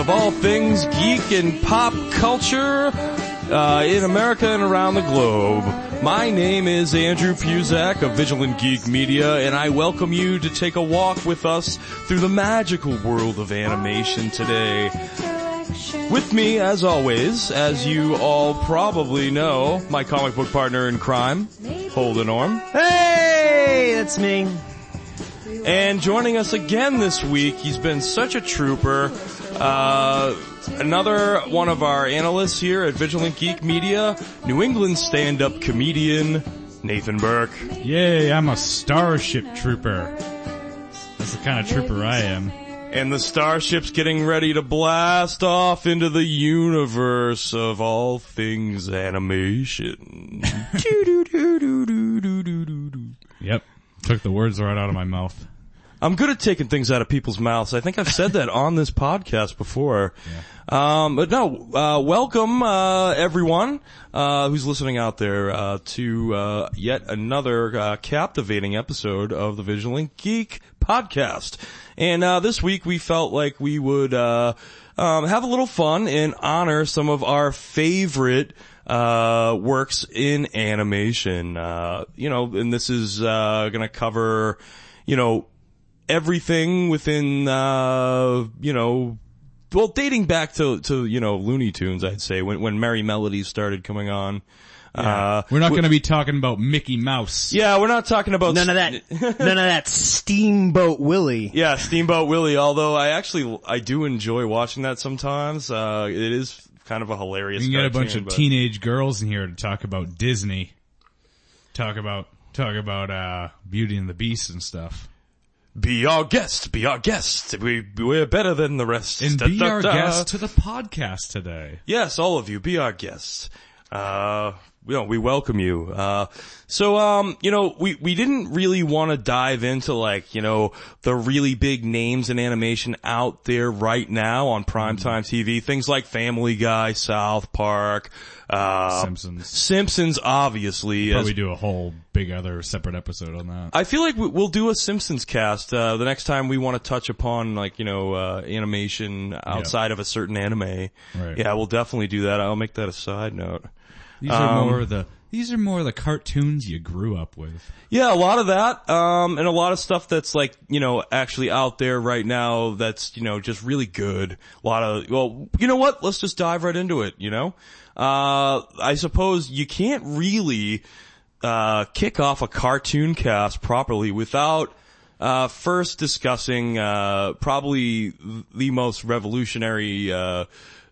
of all things geek and pop culture uh, in America and around the globe. My name is Andrew Puzak of Vigilant Geek Media, and I welcome you to take a walk with us through the magical world of animation today. With me, as always, as you all probably know, my comic book partner in crime, Holden Orm. Hey, that's me. And joining us again this week, he's been such a trooper. Uh, another one of our analysts here at Vigilant Geek Media, New England stand-up comedian, Nathan Burke. Yay, I'm a starship trooper. That's the kind of trooper I am. And the starship's getting ready to blast off into the universe of all things animation. Yep. Took the words right out of my mouth. I'm good at taking things out of people's mouths. I think I've said that on this podcast before. Um, but no, uh, welcome, uh, everyone, uh, who's listening out there, uh, to, uh, yet another, uh, captivating episode of the Vigilant Geek podcast. And, uh, this week we felt like we would, uh, um, have a little fun and honor some of our favorite, uh, works in animation. Uh, you know, and this is, uh, gonna cover, you know, everything within, uh, you know, well, dating back to, to, you know, Looney Tunes, I'd say, when, when Merrie Melodies started coming on. Uh, We're not going to be talking about Mickey Mouse. yeah, we're not talking about None of that, none of that Steamboat Willie. Yeah, Steamboat Willie. Although I actually I do enjoy watching that sometimes. Uh, it is kind of a hilarious. We can get a bunch of but- teenage girls in here to talk about Disney. Talk about, talk about, uh, Beauty and the Beast and stuff. Be our guest. Be our guest. We we're better than the rest. And Da, be da, our da. guest to the podcast today. Yes, all of you, be our guests. Uh, you know, we welcome you. Uh, so, um, you know, we, we didn't really want to dive into like, you know, the really big names in animation out there right now on primetime TV. Things like Family Guy, South Park, uh, Simpsons. Simpsons, obviously. as- Probably do a whole big other separate episode on that. I feel like we- we'll do a Simpsons cast uh, the next time we want to touch upon like you know uh, animation outside of a certain anime. Right. Yeah, we'll definitely do that. I'll make that a side note. These are Um, more the, these are more the cartoons you grew up with. Yeah, a lot of that, um, and a lot of stuff that's like you know actually out there right now. That's you know just really good. A lot of well, you know what? Let's just dive right into it. You know, uh, I suppose you can't really uh, kick off a cartoon cast properly without uh, first discussing uh, probably the most revolutionary uh,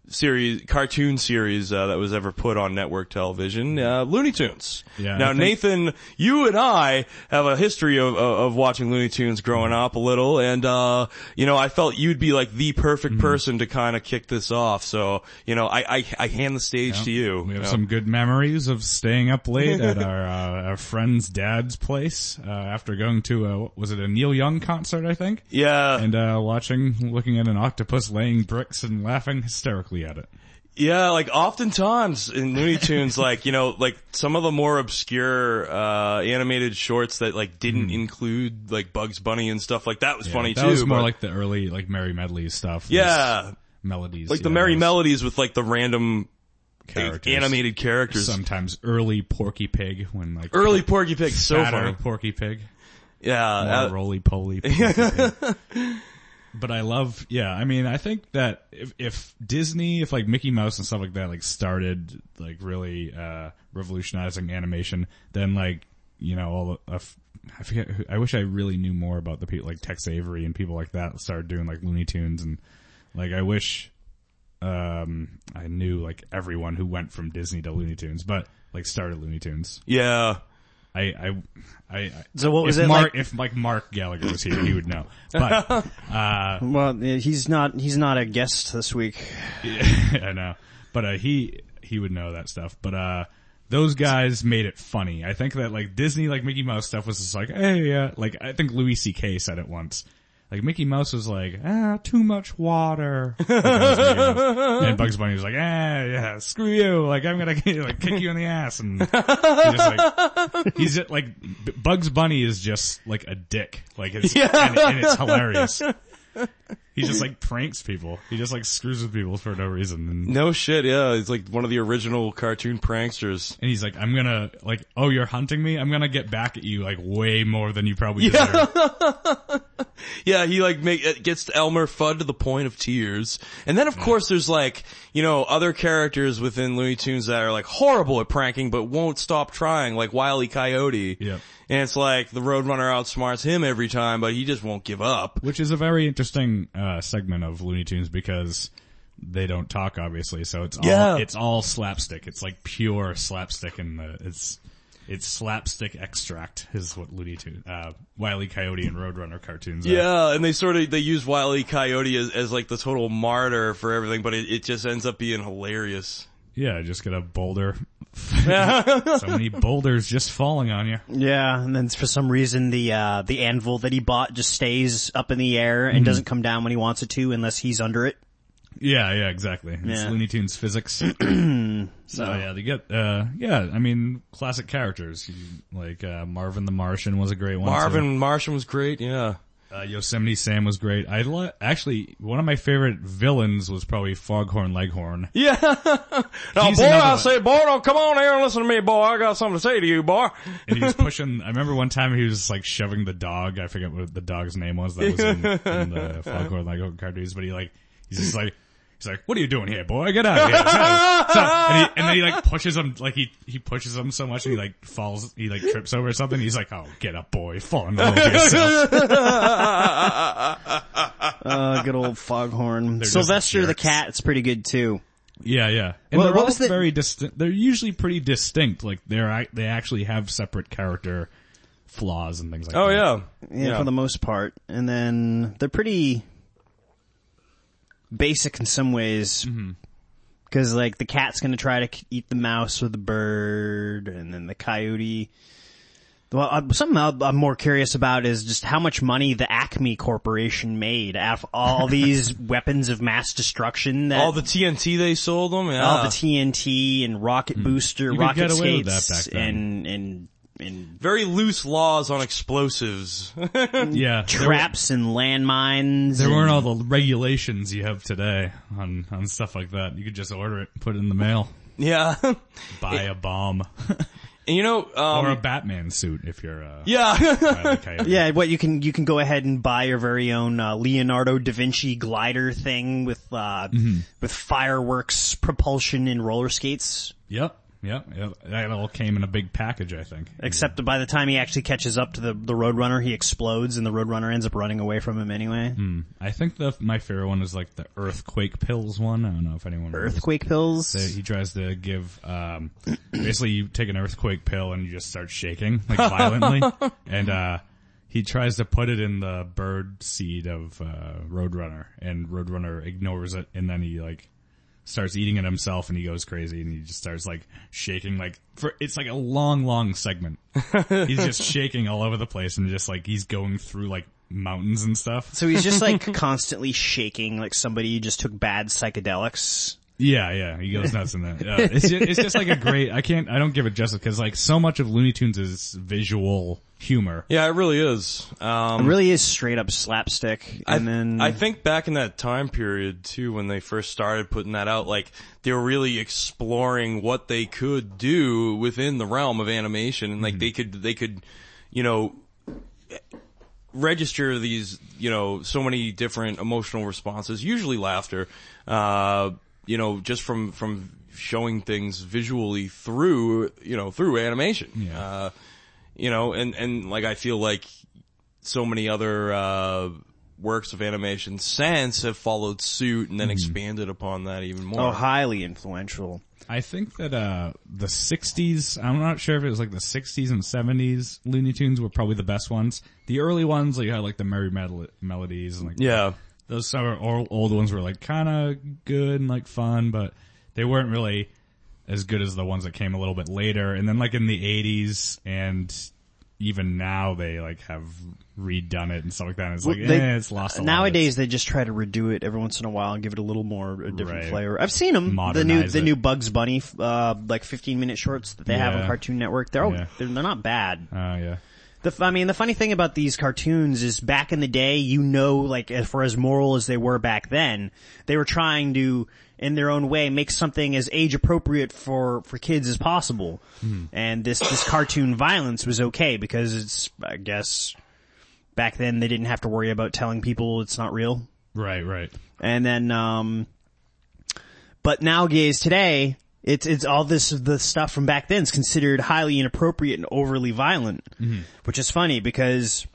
series, cartoon series uh, that was ever put on network television, uh, Looney Tunes. Yeah, now, Nathan, you and I have a history of, of, of watching Looney Tunes growing up a little, and uh, you know, I felt you'd be like the perfect Mm-hmm. person to kind of kick this off. So, you know, I I, I hand the stage to you. We have you know. some good memories of staying up late at our uh, our friend's dad's place uh, after going to a was it a Neil Young concert I think yeah, and uh, watching looking at an octopus laying bricks and laughing hysterically at it. Yeah, like oftentimes in Looney Tunes, like, you know, like some of the more obscure, uh, animated shorts that like didn't include like Bugs Bunny and stuff like that was funny that too. was more but- like the early like Merrie Medley stuff. yeah, melodies like the yeah, Merrie those Melodies with like the random characters. animated characters. Sometimes early Porky Pig when like Early Porky Pig, so funny. Porky Pig. Yeah, more uh, roly poly. but I love, yeah. I mean, I think that if, if Disney, if like Mickey Mouse and stuff like that, like started like really uh revolutionizing animation, then like you know all. Uh, I forget. Who, I wish I really knew more about the people like Tex Avery and people like that started doing like Looney Tunes and like I wish um I knew like everyone who went from Disney to Looney Tunes, but like started Looney Tunes. yeah. I, I, I, I So what was if it Mark, like- If like Mark Gallagher was here, he would know. But uh, Well, he's not, he's not a guest this week. I know. But uh, he he would know that stuff. But uh, those guys made it funny. I think that like Disney, like Mickey Mouse stuff was just like, hey, uh, like I think Louis C.K. said it once. Like Mickey Mouse was like, ah, too much water. Like, that was Mickey Mouse. and Bugs Bunny was like, ah, yeah, screw you. Like I'm gonna like kick you in the ass. And he's just like, he's just, like, Bugs Bunny is just like a dick. Like it's, and, and it's hilarious. he just like pranks people. He just like screws with people for no reason. And, No shit, yeah. He's like one of the original cartoon pranksters. and he's like, I'm gonna like, oh, you're hunting me. I'm gonna get back at you like way more than you probably deserve. Yeah, he like make, it gets Elmer Fudd to the point of tears. And then of course there's like, you know, other characters within Looney Tunes that are like horrible at pranking but won't stop trying, like Wile E. Coyote. Yep. And it's like the Roadrunner outsmarts him every time, but he just won't give up. Which is a very interesting uh, segment of Looney Tunes because they don't talk obviously, so it's all Yeah. it's all slapstick. It's like pure slapstick, and it's it's slapstick extract is what Looney Tunes, uh, Wile E. Coyote and Roadrunner cartoons. Are. Yeah, and they sort of, they use Wile E. Coyote as, as like the total martyr for everything, but it, it just ends up being hilarious. yeah, just get a boulder. so many boulders just falling on you. Yeah, and then for some reason the uh the anvil that he bought just stays up in the air and doesn't come down when he wants it to unless he's under it. Yeah, yeah, exactly. It's Yeah. Looney Tunes physics. so yeah, they get, uh, yeah, I mean, classic characters. You, like, uh, Marvin the Martian was a great one. too. Marvin Martian was great, yeah. Uh, Yosemite Sam was great. I li- actually, one of my favorite villains was probably Foghorn Leghorn. Yeah. now, He's boy, another I one. say, boy, don't come on here and listen to me, boy. I got something to say to you, boy. And he was pushing, I remember one time he was like shoving the dog, I forget what the dog's name was that was in, in the Foghorn Leghorn cartoons, but he like, he's just like, he's like, what are you doing here, boy? Get out of here. So- and, he, and then he like pushes him, like he, he pushes him so much and he like falls, he like trips over something. He's like, oh, get up, boy. Fall in love with yourself. Uh, good old foghorn. just Sylvester the jerks. cat, it's pretty good too. Yeah, yeah. And Well, they're all the- very distinct. They're usually pretty distinct. Like they're they actually have separate character flaws and things like that. Oh, that. yeah. Yeah, for the most part. And then they're pretty basic in some ways. Cause like the cat's gonna try to eat the mouse or the bird, and then the coyote. Well, uh, something I'm I'm more curious about is just how much money the Acme Corporation made out of all these weapons of mass destruction that All the TNT they sold them, yeah. all the TNT and rocket booster, Hmm. Rocket skates, that back then. and and and Very loose laws on explosives. yeah. traps and landmines. There, and- weren't all the regulations you have today on on stuff like that. You could just order it, and put it in the mail, yeah. buy a bomb and you know, um, or a Batman suit if you're uh, yeah. Wile. Coyote. Yeah, what you can you can go ahead and buy your very own uh, Leonardo da Vinci glider thing with uh, Mm-hmm. with fireworks, propulsion, and roller skates. Yep. Yep. Yep. That all came in a big package, I think. Except by the time he actually catches up to the the Roadrunner, he explodes, and the Roadrunner ends up running away from him anyway. I think the my favorite one is like the earthquake pills one. I don't know if anyone remembers. Earthquake pills. he tries to give um basically you take an earthquake pill and you just start shaking like violently and uh he tries to put it in the bird seed of uh roadrunner and roadrunner ignores it and then he like starts eating it himself and he goes crazy and he just starts like shaking like for it's like a long long segment he's just shaking all over the place and just like he's going through like mountains and stuff so he's just like constantly shaking, like somebody just took bad psychedelics. Yeah, yeah, he goes nuts in that. Yeah, it's just, it's just like a great. I can't. I don't give it justice because like so much of Looney Tunes is visual humor. yeah, it really is. Um, It really is straight up slapstick. I, And then I think back in that time period too, when they first started putting that out, like they were really exploring what they could do within the realm of animation, and like they could, they could, you know, register these, you know, so many different emotional responses, usually laughter, uh, you know, just from, from showing things visually through, you know, through animation. Yeah. Uh, you know, and, and like I feel like so many other, uh, works of animation since have followed suit and then expanded upon that even more. oh, highly influential. I think that uh the '60s. I'm not sure if it was like the '60s and '70s Looney Tunes were probably the best ones. The early ones, like you had like the Merrie Mel- Melodies and like yeah. those some old, old ones were like kind of good and like fun, but they weren't really as good as the ones that came a little bit later. And then like in the 80s and even now they like have redone it and stuff like that. And it's like, They- eh, it's lost a lot of Nowadays, they just try to redo it every once in a while and give it a little more a different Right. flavor. I've seen them. The new Modernize the it. new Bugs Bunny, uh, like 15 minute shorts that they have on Cartoon Network. They're, all, Yeah. they're they're not bad. it. Uh, yeah. The, I mean, the funny thing about these cartoons is back in the day, you know, like, as for as moral as they were back then, they were trying to, in their own way, make something as age appropriate for, for kids as possible. And this, this cartoon violence was okay because it's, I guess, back then they didn't have to worry about telling people it's not real. Right, right. And then, um, but now gays today, it's, it's all this, the stuff from back then is considered highly inappropriate and overly violent, which is funny because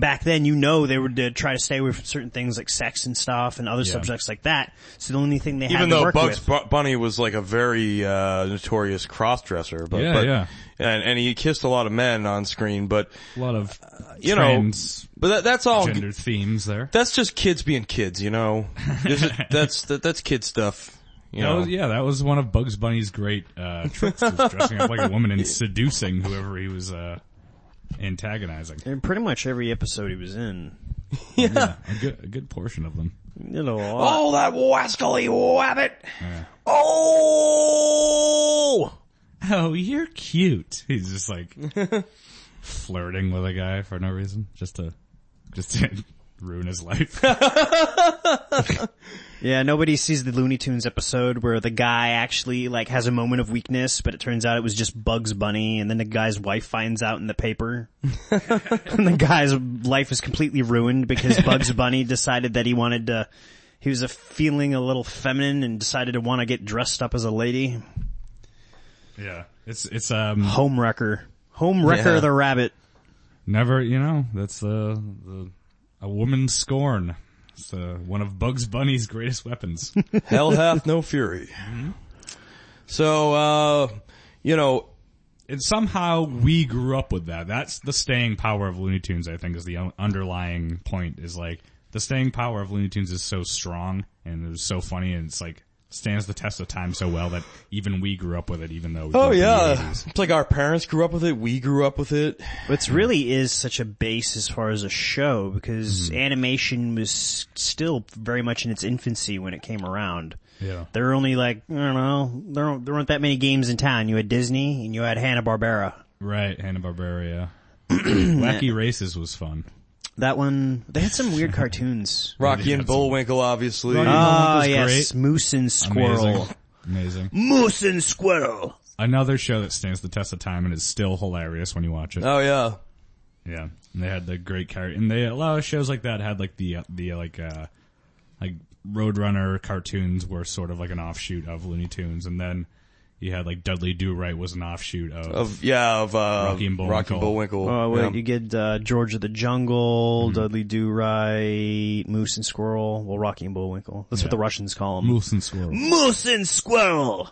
back then you know they would uh, try to stay away from certain things like sex and stuff and other Yeah. subjects like that. So the only thing they had Even to though work Bugs with. Bu- Bunny was like a very uh, notorious cross-dresser, but, Yeah, but yeah. and and he kissed a lot of men on screen, but A lot of you know, but that, that's all. gender themes there. That's just kids being kids, you know. This is- that's that, that's kid stuff. You That know, was, yeah, that was one of Bugs Bunny's great uh, tricks, was dressing up like a woman and seducing whoever he was uh, antagonizing. in pretty much every episode he was in. Yeah, a good, a good portion of them. You know, a oh, that wascally wabbit! Yeah. Oh, Oh, you're cute. He's just like flirting with a guy for no reason, just to just to ruin his life. Yeah, nobody sees the Looney Tunes episode where the guy actually like has a moment of weakness, but it turns out it was just Bugs Bunny, and then the guy's wife finds out in the paper, and the guy's life is completely ruined because Bugs Bunny decided that he wanted to. He was a feeling a little feminine and decided to want to get dressed up as a lady. yeah, it's it's um Home wrecker, home wrecker Yeah. the rabbit. never you know that's the the a woman's scorn. It's uh, one of Bugs Bunny's greatest weapons. hell hath no fury. So, uh, you know, and somehow we grew up with that. That's the staying power of Looney Tunes. I think is the underlying point. Is like the staying power of Looney Tunes is so strong and it was so funny and it's like stands the test of time so well that even we grew up with it. Even though we oh grew up in the yeah, it's like our parents grew up with it. We grew up with it. It really is such a base as far as a show because mm-hmm. animation was still very much in its infancy when it came around. yeah. There were only like, I don't know, there, there weren't that many games in town. You had Disney and you had Hanna-Barbera. Right, Hanna Barbera. Yeah. Wacky Races was fun. That one, they had some weird cartoons. Rocky and had some- Bullwinkle, obviously. Rocky- Ah, was yes, great. Moose and Squirrel. Amazing. Amazing. Moose and Squirrel. Another show that stands the test of time and is still hilarious when you watch it. oh yeah. Yeah, and they had the great character, and they a lot of shows like that had like the the like uh like Roadrunner cartoons were sort of like an offshoot of Looney Tunes, and then you had like Dudley Do Right was an offshoot of, Of yeah, of uh, Rocky and Bullwinkle. Rocky and Bullwinkle. Oh, wait, yeah. you get, uh, George of the Jungle, Dudley Do-Right, Moose and Squirrel, well, Rocky and Bullwinkle. That's Yeah. what the Russians call them. Moose and Squirrel. Moose and Squirrel!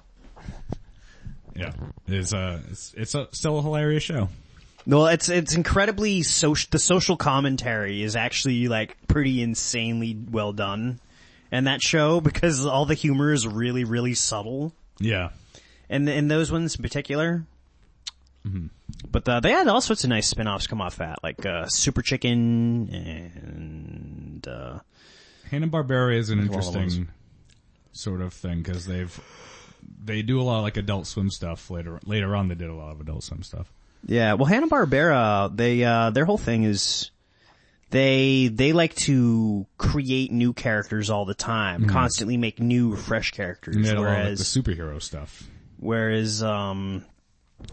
Yeah, it's uh it's it's a, still a hilarious show. Well, it's it's incredibly social. The social commentary is actually like pretty insanely well done, in that show because all the humor is really really subtle, Yeah, and in those ones in particular. But uh, they had all sorts of nice spin-offs come off that, like uh, Super Chicken and uh, Hanna Barbera is an interesting sort of thing because they've they do a lot of like Adult Swim stuff later later on. They did a lot of Adult Swim stuff. yeah. Well, Hanna Barbera, they uh, their whole thing is they they like to create new characters all the time, constantly make new, fresh characters. And they had a lot of like, whereas the superhero stuff. Whereas, um,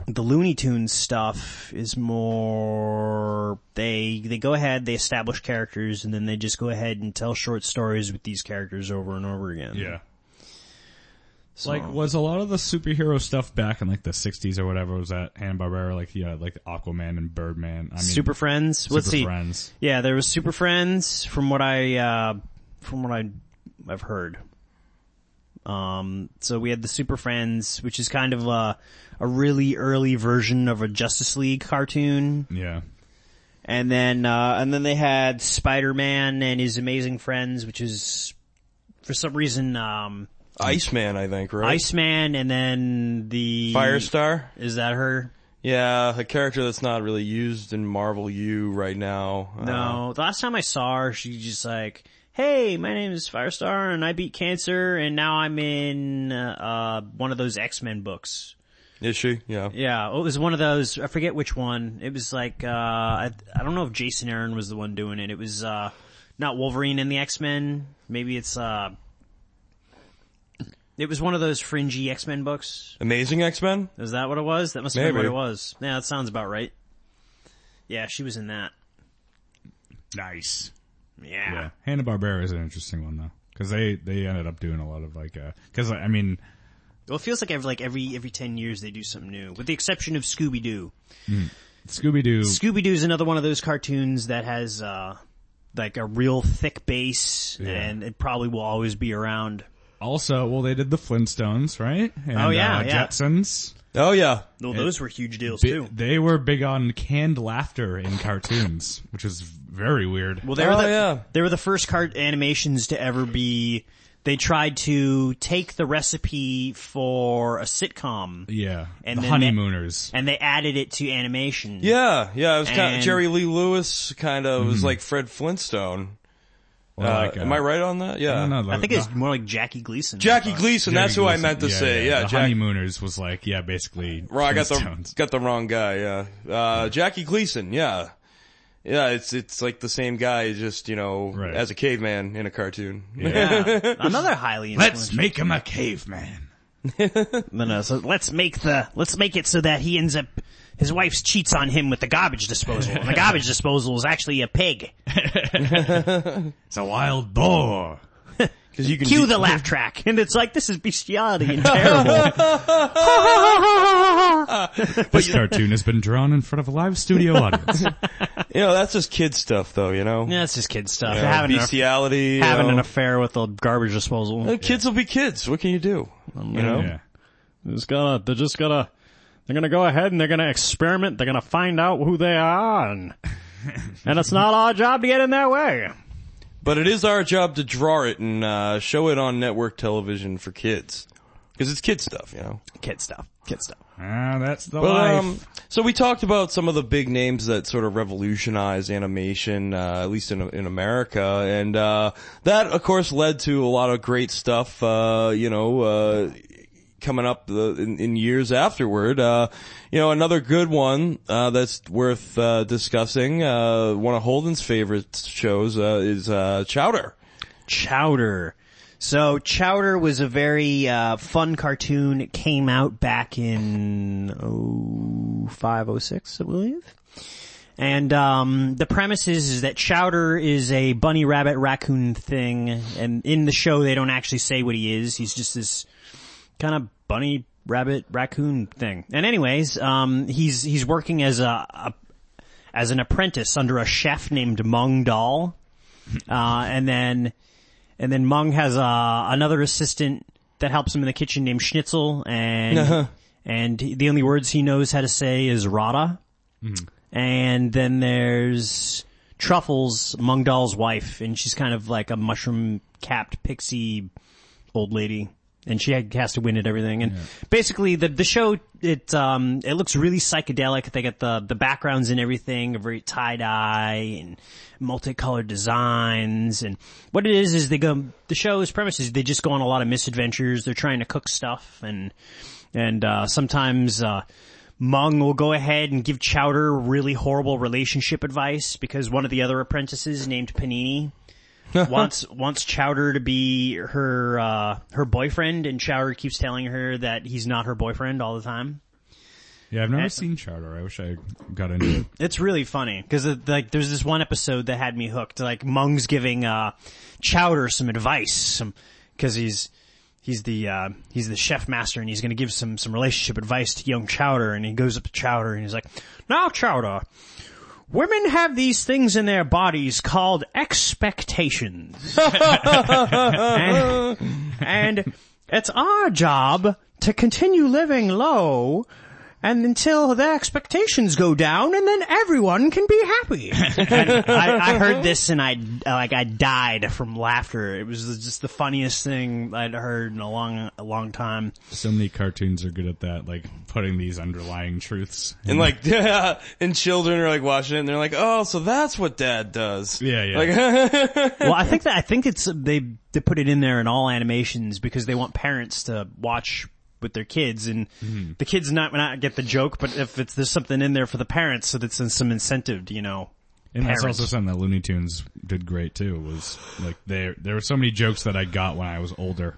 the Looney Tunes stuff is more, they, they go ahead, they establish characters, and then they just go ahead and tell short stories with these characters over and over again. Yeah. So- Like, was a lot of the superhero stuff back in like the '60s or whatever was that Hanna Barbera? Like, yeah, like Aquaman and Birdman. I mean, Super Friends? Let's see. Friends. Yeah, there was Super Friends, from what I, uh, from what I, I've heard. Um, so we had the Super Friends, which is kind of a, a really early version of a Justice League cartoon. Yeah, And then, uh, and then they had Spider-Man and his amazing friends, which is, for some reason, um, Iceman, I think, right? Iceman and then the... Firestar. Is that her? Yeah, a character that's not really used in Marvel U right now. Uh, No. The last time I saw her, she just like, hey, my name is Firestar and I beat cancer and now I'm in, uh, one of those X-Men books. Is she? Yeah. Yeah, it was one of those. I forget which one. It was like uh, I, I don't know if Jason Aaron was the one doing it. It was uh, not Wolverine and the X Men. Maybe it's uh, it was one of those fringy X Men books. Amazing X Men. Is that what it was? That must have been what it was. Yeah, that sounds about right. Yeah, she was in that. Nice. Yeah. Yeah, Hanna Barbera is an interesting one though, because they they ended up doing a lot of like, uh, because I mean, Well, it feels like every like every every ten years they do something new, with the exception of Scooby Doo. Scooby Doo. Scooby Doo is another one of those cartoons that has uh, like a real thick base, Yeah. and it probably will always be around. Also, well, they did the Flintstones, right? And, Oh, yeah, uh, yeah. Jetsons. Oh yeah. No, those were huge deals Bi- too. They were big on canned laughter in cartoons, which is very weird. Well, they were Oh, the, yeah. they were the first cart animations to ever be. They tried to take the recipe for a sitcom yeah, And the then they- honeymooners. and they added it to animation. Yeah, yeah. It was kind of And- Jerry Lee Lewis. Kind of was like Fred Flintstone. Or Uh, like, am uh, I right on that? Yeah. I don't know. I the- think it's the- more like Jackie Gleason. Jackie Gleason. Jerry That's who I Gleason. meant to say. Yeah, the Jack- honeymooners was like, yeah, basically. Right, I got the Flintstones. got the wrong guy. Yeah, uh, Jackie Gleason. Yeah, yeah. It's it's like the same guy, just you know, Right. as a caveman in a cartoon. Yeah. Another highly Let's make him a caveman. No, no, so let's make the let's make it so that he ends up his wife cheats on him with the garbage disposal. And the garbage disposal is actually a pig. It's a wild boar. Because you can Cue do- the laugh track, and it's like this is bestiality and terrible. This cartoon has been drawn in front of a live studio audience. you know, that's just kid stuff, though. You know, yeah, it's just kid stuff. You know, having an, bestiality. you having know. an affair with the garbage disposal. Uh, Kids will be kids. What can you do? You know. yeah. They're just gonna, they're just gonna, they're gonna go ahead and they're gonna experiment. They're gonna find out who they are, and, and it's not our job to get in their way. But it is our job to draw it and uh, show it on network television for kids. Because it's kid stuff, you know. Kid stuff. Kid stuff. Ah, that's the But, life. um, so we talked about some of the big names that sort of revolutionized animation, uh, at least in in America, and uh, that, of course, led to a lot of great stuff. Uh, you know, uh, coming up uh, in, in years afterward. Uh, you know, another good one uh, that's worth uh, discussing. Uh, one of Holden's favorite shows uh, is uh, Chowder. Chowder. So Chowder was a very uh, fun cartoon. It came out back in oh five oh six, I believe. And um, the premise is, is that Chowder is a bunny rabbit raccoon thing, and in the show they don't actually say what he is. He's just this kind of bunny rabbit raccoon thing. And anyways, um, he's he's working as a, a as an apprentice under a chef named Mung Daal, uh, and then and then Mung has uh, another assistant that helps him in the kitchen named Schnitzel, and and the only words he knows how to say is Radda. And then there's Truffles, Mung Daal's wife, and she's kind of like a mushroom capped pixie old lady. And she has to win at everything. And basically the, the show, it, um, it looks really psychedelic. They get the, the backgrounds and everything, very tie-dye and multicolored designs. And what it is, is they go, the show's premise is they just go on a lot of misadventures. They're trying to cook stuff and, and, uh, sometimes, uh, Mung will go ahead and give Chowder really horrible relationship advice because one of the other apprentices named Panini wants wants Chowder to be her uh her boyfriend and Chowder keeps telling her that he's not her boyfriend all the time. yeah, I've never eh. seen Chowder. I wish I got into it. It's really funny because like there's this one episode that had me hooked. Like Mung's giving uh Chowder some advice, some because he's he's the uh he's the chef master and he's going to give some some relationship advice to young Chowder and he goes up to Chowder and he's like, "Now Chowder, women have these things in their bodies called expectations, and, and it's our job to continue living low." And until their expectations go down, and then everyone can be happy. I, I heard this and I like I died from laughter. It was just the funniest thing I'd heard in a long, a long time. So many cartoons are good at that, like putting these underlying truths. And like, yeah, and children are like watching it and they're like, oh, so that's what dad does. Yeah, yeah. Like, Well, I think that I think it's they they put it in there in all animations because they want parents to watch with their kids, and Mm-hmm. the kids not not get the joke, but if it's there's something in there for the parents, so that's some incentive, you know. And that's also something that Looney Tunes did great too. Was like there there were so many jokes that I got when I was older.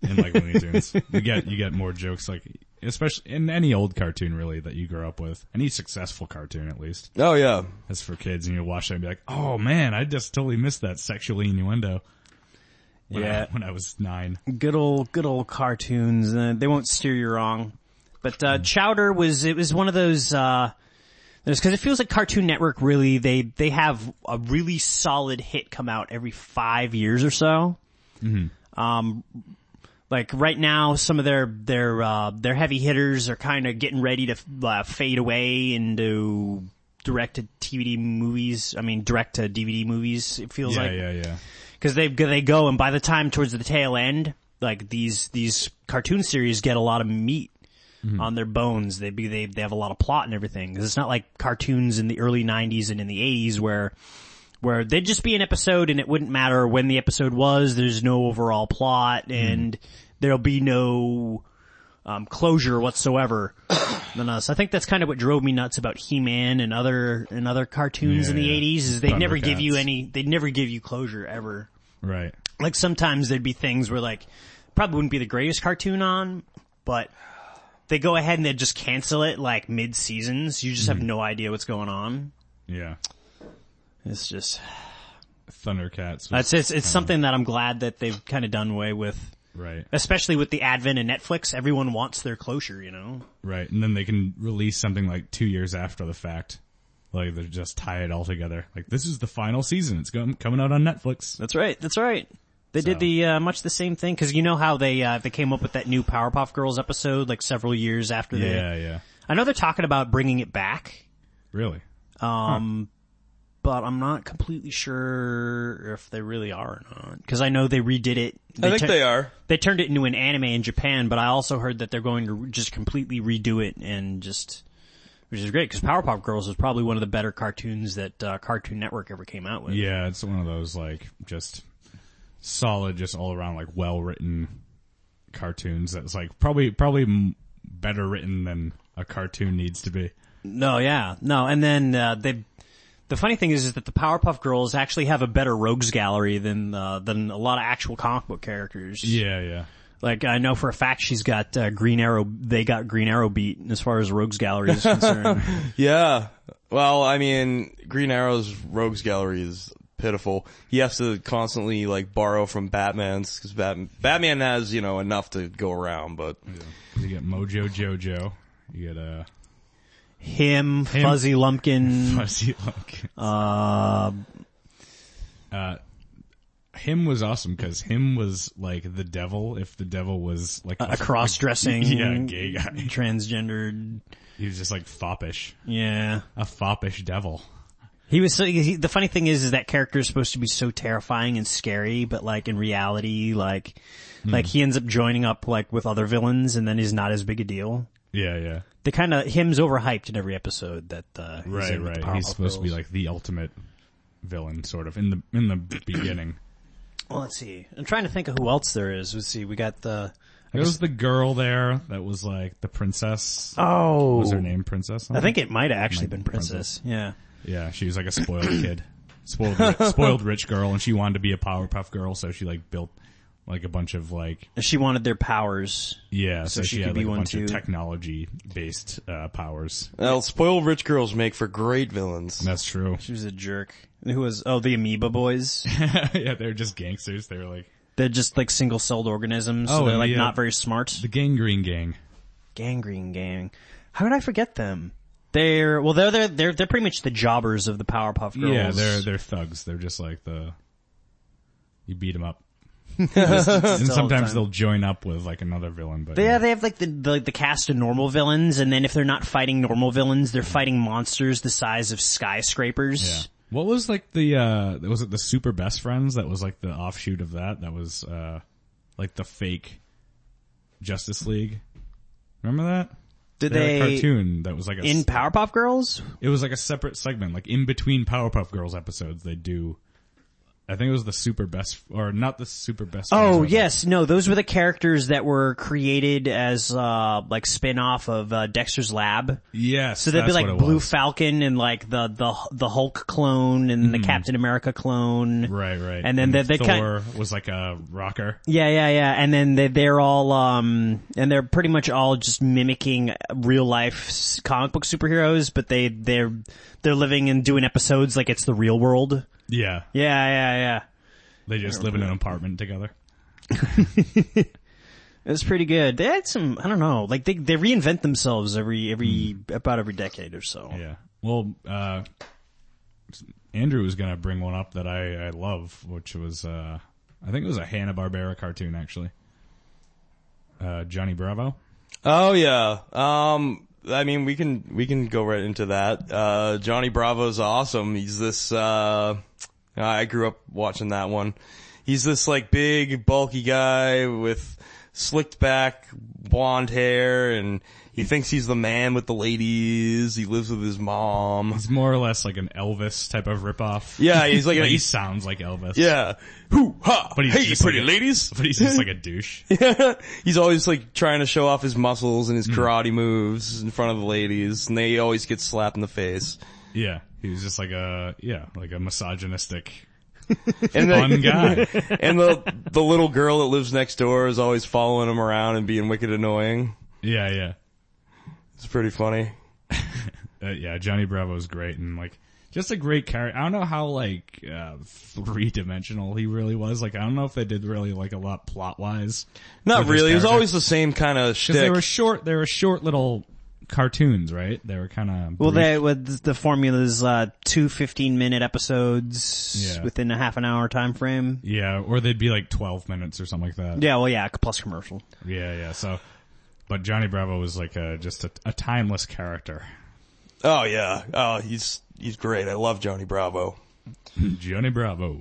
In like Looney Tunes, you get you get more jokes like especially in any old cartoon really that you grow up with, any successful cartoon at least. Oh yeah. That's for kids, and you watch that and be like, "Oh man, I just totally missed that sexual innuendo." When Yeah. I, when I was nine. good old good old cartoons. Uh, they won't steer you wrong. But uh, Chowder was it was one of those uh because it feels like Cartoon Network really they they have a really solid hit come out every five years or so. Um, like right now, some of their their uh, their heavy hitters are kind of getting ready to uh, fade away into direct to DVD movies. I mean, direct to DVD movies. It feels like. Yeah, like yeah, yeah. Because they they go and by the time towards the tail end, like these these cartoon series get a lot of meat mm-hmm. on their bones. They be they they have a lot of plot and everything. 'Cause it's not like cartoons in the early '90s and in the '80s where where they'd just be an episode and it wouldn't matter when the episode was. There's no overall plot mm-hmm. and there'll be no um, closure whatsoever. than us. I think that's kind of what drove me nuts about He-Man and other and other cartoons in the Yeah, yeah. '80s is they would never give you any. They'd never give you closure ever Right. like sometimes there'd be things where like probably wouldn't be the greatest cartoon on, but they go ahead and they just cancel it like mid seasons. You just have no idea what's going on. Yeah. It's just Thundercats. It's it's, it's something that I'm glad that they've kind of done away with. Right. Especially with the advent of Netflix, everyone wants their closure, you know? Right. And then they can release something like two years after the fact. Like they just tie it all together. Like this is the final season. It's going, coming out on Netflix. That's right. That's right. They did the uh, much the same thing because you know how they uh, they came up with that new Powerpuff Girls episode like several years after they. Yeah, yeah. I know they're talking about bringing it back. Really? Um, but I'm not completely sure if they really are or not. Cause I know they redid it. I think tur- they are. They turned it into an anime in Japan, but I also heard that they're going to just completely redo it and just, which is great because Powerpuff Girls was probably one of the better cartoons that uh, Cartoon Network ever came out with. Yeah, it's one of those like just solid, just all around like well written cartoons. That's like probably probably m- better written than a cartoon needs to be. No, yeah, no, and then uh, they. The funny thing is, is that the Powerpuff Girls actually have a better rogues gallery than uh, than a lot of actual comic book characters. Yeah, yeah. Like I know for a fact she's got uh, Green Arrow. They got Green Arrow beat as far as Rogues Gallery is concerned. Yeah. Well, I mean, Green Arrow's rogues gallery is pitiful. He has to constantly like borrow from Batman's because Bat- Batman has you know enough to go around, but You get Mojo Jojo. You get uh, Him, Fuzzy Lumpkin, Fuzzy Lumpkin. uh, Uh, him was awesome because him was like the devil. If the devil was like a cross-dressing, yeah, gay guy. transgendered. He was just like foppish, Yeah, a foppish devil. he was. So, he, the funny thing is, is that character is supposed to be so terrifying and scary, but like in reality, like, like he ends up joining up like with other villains, and then he's not as big a deal. Yeah, yeah. They kind of him's overhyped in every episode that uh, he's Right, in with the right. He's Powerpuff supposed to be like the ultimate villain, sort of in the in the beginning. Well, let's see. I'm trying to think of who else there is. Let's see. We got the. There was the girl there that was like the princess. Oh, What was her name Princess? I think it might have actually Might been be Princess. Yeah. Yeah, she was like a spoiled kid, spoiled spoiled rich girl, and she wanted to be a Powerpuff Girl, so she like built like a bunch of like She wanted their powers. yeah, so, So she she, could had be like a one bunch too. of technology based uh, powers. well, spoiled rich girls make for great villains. That's true. She was a jerk. Who was? Oh, the Amoeba Boys. yeah, they're just gangsters. They were like They're just like single-celled organisms. So Oh, they're like yeah. not very smart. the Gangrene Gang. Gangrene Gang. How did I forget them? They're well, they're they're they're they're pretty much the jobbers of the Powerpuff Girls. Yeah, they're they're thugs. They're just like the you beat them up, and sometimes time. they'll join up with like another villain. But Yeah, they have like the, the the cast of normal villains, and then if they're not fighting normal villains, they're fighting monsters the size of skyscrapers. Yeah. What was like the uh was it the super best friends that was like the offshoot of that? That was uh like the fake Justice League. Remember that? Did They they a cartoon that was like a in Powerpuff Girls? it was like a separate segment, like in between Powerpuff Girls episodes, they do I think it was the super best, or not the super best. Oh yes, no, those were the characters that were created as uh like spin-off of uh, Dexter's Lab. yes. So they'd be like Blue was. Falcon and like the the the Hulk clone and the Captain America clone. Right, right. And then they- they Thor kind- was like a rocker. Yeah, yeah, yeah. And then they, they're all, um, and they're pretty much all just mimicking real life comic book superheroes, but they, they're, they're living and doing episodes like it's the real world. Yeah, Yeah, yeah, yeah. they just live in an apartment together. It was pretty good. They had some, I don't know, like they, they reinvent themselves every, every, about every decade or so. Yeah. Well, uh, Andrew was gonna bring one up that I, I love, which was, uh, I think it was a Hanna-Barbera cartoon actually. Uh, Johnny Bravo. Oh yeah. Um, I mean, we can we can go right into that. Uh, Johnny Bravo's awesome. He's this. Uh, I grew up watching that one. He's this like big, bulky guy with slicked back blonde hair, and he thinks he's the man with the ladies. He lives with his mom. He's more or less like an Elvis type of ripoff. Yeah, he's like, a, he sounds like Elvis. yeah. Hoo ha! But he's hey, just pretty like a- ladies. But he's just like a douche. yeah. he's always like trying to show off his muscles and his Hmm. karate moves in front of the ladies, and they always get slapped in the face. Yeah. He was just like a, yeah, like a misogynistic And fun the, guy. and the the little girl that lives next door is always following him around and being wicked annoying. yeah, yeah. It's pretty funny. Uh, yeah, Johnny Bravo is great and like just a great character. I don't know how like uh, three dimensional he really was. Like I don't know if they did really like a lot plot wise. Not really. It was always the same kind of shtick. they were short. They were short little cartoons, right? They were kind of Well, they, with the formulas, uh, two 15 minute episodes Yeah. within a half an hour time frame. yeah, or they'd be like twelve minutes or something like that. Yeah, well, yeah, plus commercial. yeah, yeah. So, but Johnny Bravo was like a, just a, a timeless character. oh yeah. Oh, he's he's great. I love Johnny Bravo. Johnny Bravo.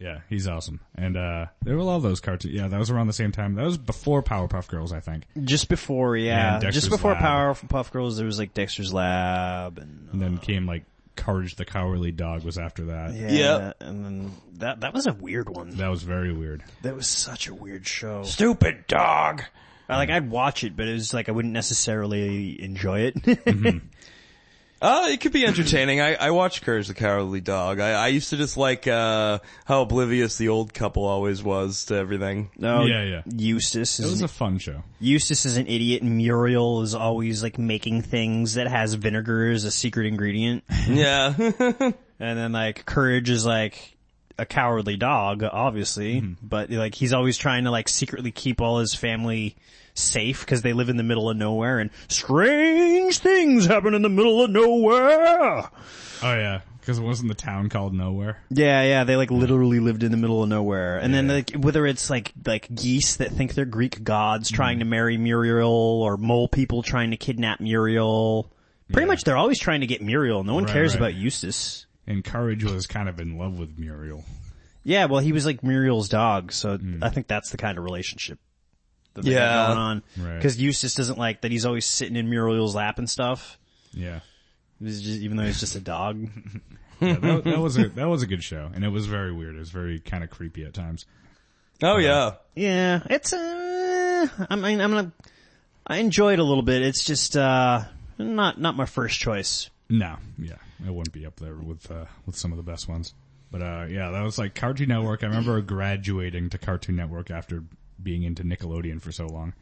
Yeah, he's awesome. And uh there were a lot of those cartoons. Yeah, that was around the same time. That was before Powerpuff Girls, I think. Just before, yeah, And just before Lab. Powerpuff Girls, there was like Dexter's Lab and And then came like Courage the Cowardly Dog was after that. yeah, Yep. and then that that was a weird one. That was very weird. That was such a weird show. Stupid dog. I, like I'd watch it, but it was like I wouldn't necessarily enjoy it. Uh, it could be entertaining. I, I watched Courage the Cowardly Dog. I, I used to just like, uh, how oblivious the old couple always was to everything. no, Yeah, yeah. Eustace It was is a fun show. Eustace is an idiot, and Muriel is always like making things that has vinegar as a secret ingredient. Yeah. And then like Courage is like a cowardly dog, obviously, but like he's always trying to like secretly keep all his family safe because they live in the middle of nowhere and strange things happen in the middle of nowhere. Oh yeah, because it wasn't the town called Nowhere. Yeah, yeah, they like literally lived in the middle of nowhere. And then like whether it's like like geese that think they're Greek gods trying mm-hmm. to marry Muriel or mole people trying to kidnap Muriel. Pretty Yeah. much they're always trying to get Muriel. No one Right, cares right. about Eustace. And Courage was kind of in love with Muriel. Yeah, well, he was like Muriel's dog, so hmm. I think that's the kind of relationship that they got Yeah. going on. Right. Because Eustace doesn't like that he's always sitting in Muriel's lap and stuff. Yeah. He's just, even though he's just a dog. Yeah, that, that was a that was a good show, and it was very weird. It was very kind of creepy at times. oh yeah. yeah, it's uh, I mean, I'm gonna, I enjoy it a little bit. It's just uh, not not my first choice. No, yeah, it wouldn't be up there with uh, with some of the best ones. But uh, yeah, that was like Cartoon Network. I remember graduating to Cartoon Network after being into Nickelodeon for so long.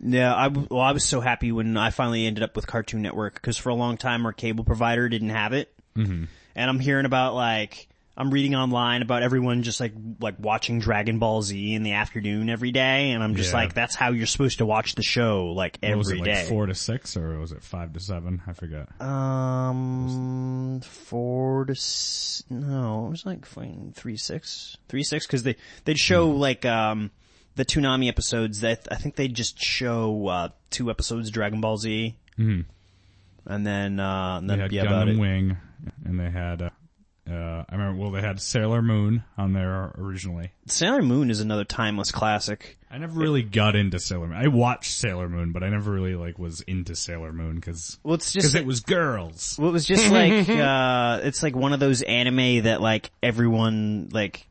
Yeah, I well, I was so happy when I finally ended up with Cartoon Network because for a long time our cable provider didn't have it, mm-hmm. and I'm hearing about like I'm reading online about everyone just like like watching Dragon Ball Z in the afternoon every day, and I'm just Yeah. like that's how you're supposed to watch the show like What was it day. like four to six, or was it five to seven? I forget. Um, four to s- no, it was like three six, three six because they they'd show Hmm. like um the Toonami episodes that I think they'd just show uh two episodes of Dragon Ball Z, mm-hmm. and then uh and They then about Gundam it. Wing, and they had uh, Uh, I remember, well, they had Sailor Moon on there originally. Sailor Moon is another timeless classic. I never really got into Sailor Moon. I watched Sailor Moon, but I never really like was into Sailor Moon because Well, it's just like, it was girls. Well, it was just like uh it's like one of those anime that like everyone like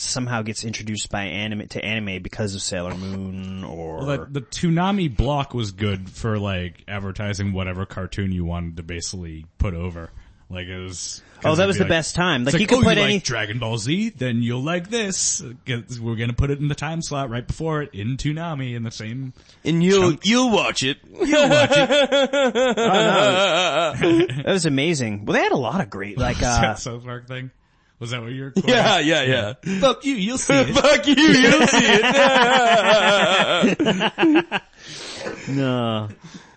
somehow gets introduced by anime to anime because of Sailor Moon or Well, that, the Toonami block was good for like advertising whatever cartoon you wanted to basically put over. Like it was. Oh, that was the like- best time. Like It's you could oh, put you any like Dragon Ball Z, then you'll like this. Get- We're gonna put it in the time slot right before it in Toonami in the same. And you'll, you'll watch it. You'll watch it. that was amazing. Well, they had a lot of great like uh that South Park thing. Was that what you're? quoting? Yeah, yeah, yeah. Fuck you. You'll see it. Fuck you, you'll see it. no.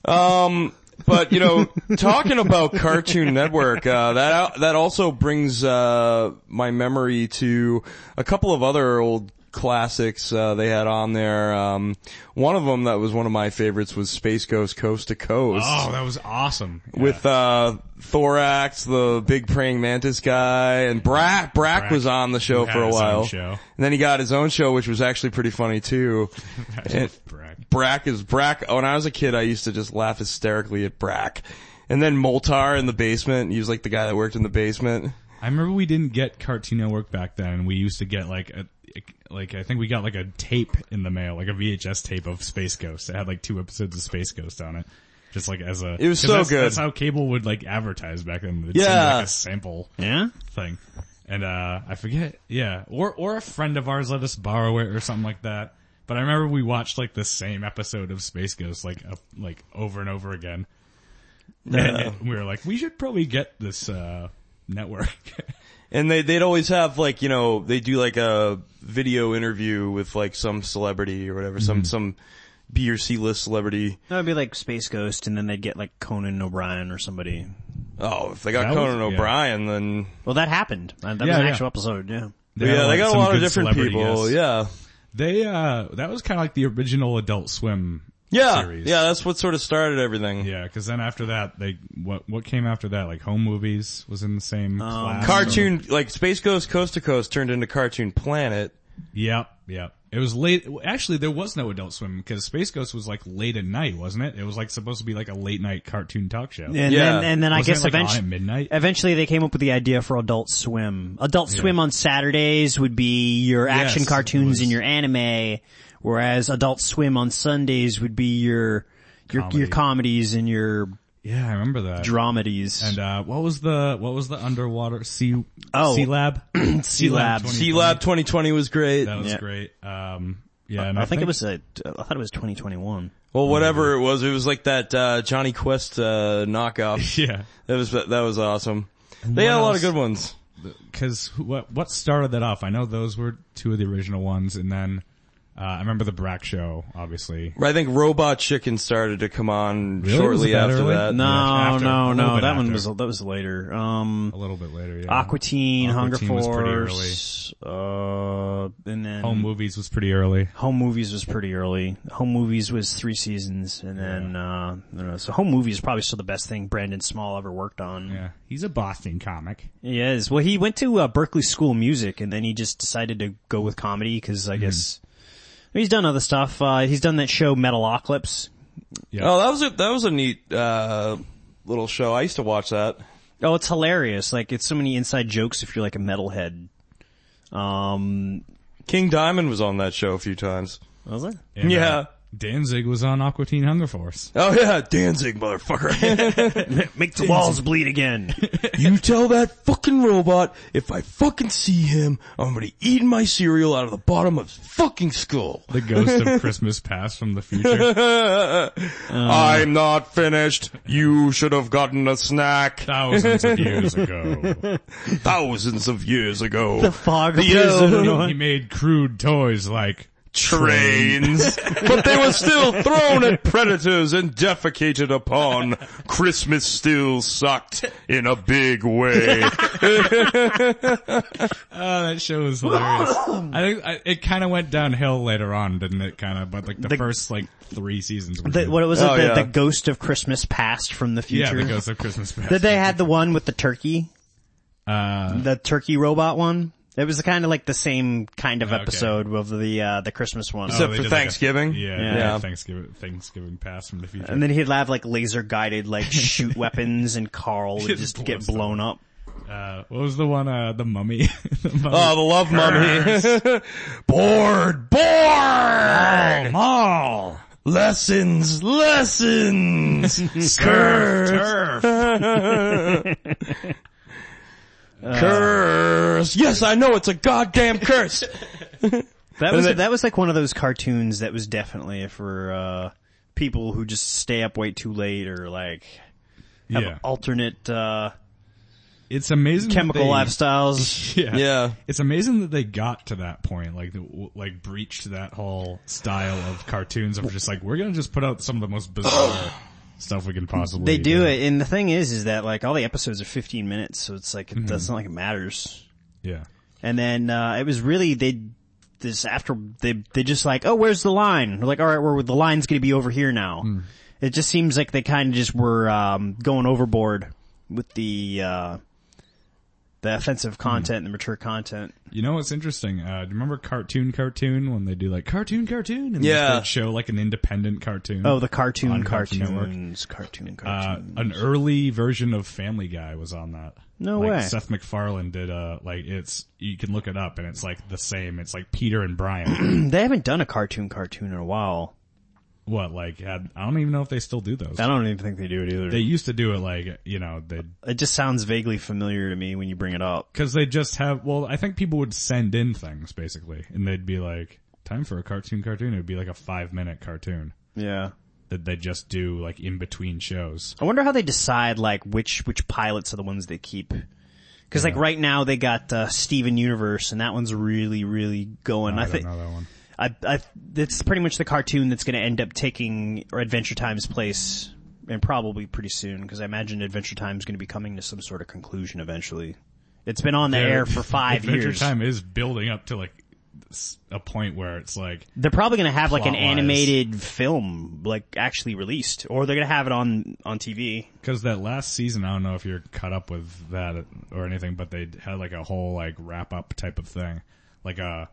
Um, but you know, talking about Cartoon Network, uh, that that also brings uh, my memory to a couple of other old classics uh, they had on there. Um, one of them that was one of my favorites was Space Ghost Coast to Coast. Oh, that was awesome. Yeah. With uh Zorak, the big praying mantis guy, and Brak. Brak, Brak, was on the show for a while. And then he got his own show, which was actually pretty funny too. And- Brak. Brak is Brak. When I was a kid, I used to just laugh hysterically at Brak. And then Moltar in the basement. He was like the guy that worked in the basement. I remember we didn't get Cartoon Network back then, we used to get like a, like I think we got like a tape in the mail, like a VHS tape of Space Ghost. It had like two episodes of Space Ghost on it, just like as a. It was so that's, good. That's how cable would like advertise back then. They'd Yeah. like a sample Yeah? thing, and uh I forget, yeah, or or a friend of ours let us borrow it or something like that. But I remember we watched like the same episode of Space Ghost like uh, like over and over again. And we were like, we should probably get this uh network. And they, they'd always have like, you know, they do like a video interview with like some celebrity or whatever, some, some B or C list celebrity. That would be like Space Ghost and then they'd get like Conan O'Brien or somebody. Oh, if they got That was- Conan yeah. O'Brien, then Well, that happened. Uh, That was Yeah, an yeah. actual episode, yeah. They yeah, had, they like, got a lot of different people. guests. Yeah. They uh that was kind of like the original Adult Swim Yeah. series. Yeah, that's what sort of started everything. Yeah, because then after that, they what what came after that? Like home movies was in the same um, class. Cartoon, like Space Ghost Coast to Coast turned into Cartoon Planet. Yep, yep. It was late. Actually, there was no Adult Swim because Space Ghost was like late at night, wasn't it? It was like supposed to be like a late night cartoon talk show. And Yeah. then, and then I Wasn't guess like, eventually, at midnight. eventually they came up with the idea for Adult Swim. Adult Swim on Saturdays would be your action Yes, cartoons was. and your anime, whereas Adult Swim on Sundays would be your your Comedy. your comedies and your Yeah, I remember that. dramedies. and uh what was the what was the underwater sea Oh. Sealab? Sealab. 2020. Sealab 2020 was great. That was Yeah. great. Um, yeah, and I think it was a, I thought it was 2021. Well, whatever it was, it was like that uh, Jonny Quest uh, knockoff. yeah. That was that was awesome. They what had a lot of good ones. because what what started that off? I know those were two of the original ones, and then uh, I remember the Brak show, obviously. I think Robot Chicken started to come on Really? Was shortly it that after early? that. No, after- a no, little no. bit That one after. was that was later. Um, A little bit later, yeah. Aqua Teen, Aqua Hunger Teen was pretty Force, uh, and then Home movies was pretty early. Home Movies was pretty early. Home Movies was three seasons, and then uh, I don't know. So Home Movies is probably still the best thing Brendon Small ever worked on. Yeah, he's a Boston comic. He is. Well, he went to uh, Berklee School of Music, and then he just decided to go with comedy because I guess he's done other stuff. Uh, he's done that show Metalocalypse. Yeah. Oh, that was a that was a neat uh, little show. I used to watch that. Oh, it's hilarious. Like it's so many inside jokes if you're like a metalhead. Um, King Diamond was on that show a few times. was it? And, yeah. Uh, Danzig was on Aqua Teen Hunger Force. Oh yeah, Danzig, motherfucker. Make the walls bleed again. you tell that fucking robot if I fucking see him, I'm gonna eat my cereal out of the bottom of his fucking skull. The ghost of Christmas Past from the future. I'm not finished. You should have gotten a snack Thousands of years ago. thousands of years ago. the fog The appears old- the- he made crude toys like trains, but they were still thrown at predators and defecated upon. Christmas still sucked in a big way. Oh, that show was hilarious. I think I, it kind of went downhill later on, didn't it? Kind of, but like the, The- first like three seasons. Were The, what was it? Oh, the, yeah. the ghost of Christmas past from the future. yeah, future. the Ghost of Christmas Past. Did they had the one with the turkey. Uh, The turkey robot one. It was kind of like the same kind of Okay. episode of the uh, the Christmas one. Except they for did like a- Thanksgiving? yeah, Yeah. yeah. Thanksgiving Thanksgiving pass from the future. and then he'd have like laser guided like shoot weapons, and Carl would Just just get blow stuff blown up. uh, what was the one? Uh, the mummy. the mummy. Oh, the love mummy. bored, bored. Mall. Lessons, lessons. Curse. Curse. Yes, I know it's a goddamn curse. That was then- that was like one of those cartoons that was definitely for uh, people who just stay up way too late or like have Yeah. alternate uh, It's amazing. chemical they- lifestyles. Yeah. Yeah. It's amazing that they got to that point, like, the, like breached that whole style of cartoons of just like, we're gonna just put out some of the most bizarre stuff we can possibly They do it, and the thing is, is that like all the episodes are 15 minutes, so it's like Mm-hmm. it doesn't like it matters. Yeah. And then uh, it was really they this after they they just like oh where's the line? They're like all right, we're the line's to be over here now. Hmm. It just seems like they kind of just were um, going overboard with the uh, the offensive Hmm. content, the mature content. You know what's interesting? Uh, do you remember Cartoon Cartoon when they do like Cartoon Cartoon and Yeah. they'd show like an independent cartoon? Oh, the cartoon On Cartoon Network. cartoons, cartoon uh, an early version of Family Guy was on that. No like way. Seth MacFarlane did a like it's you can look it up and it's like the same. It's like Peter and Brian. they haven't done a cartoon cartoon in a while. What like had I don't even know if they still do those. I don't even think they do it either. They used to do it like you know they it just sounds vaguely familiar to me when you bring it up. because they just have well I think people would send in things basically and they'd be like time for a cartoon cartoon. It would be like a five minute cartoon Yeah. that they just do like in between shows. I wonder how they decide like which which pilots are the ones they keep. Because like right now they got uh, Steven Universe, and that one's really really going. I, I think know that one. I I it's pretty much the cartoon that's going to end up taking or Adventure Time's place, and probably pretty soon. Because I imagine Adventure Time's going to be coming to some sort of conclusion eventually. It's been on the air for five Adventure years. Time is building up to like a point where it's like They're probably going to have like an animated film, like actually released, or they're going to have it on on TV. Because that last season, I don't know if you're caught up with that or anything, but they had like a whole like wrap up type of thing, like uh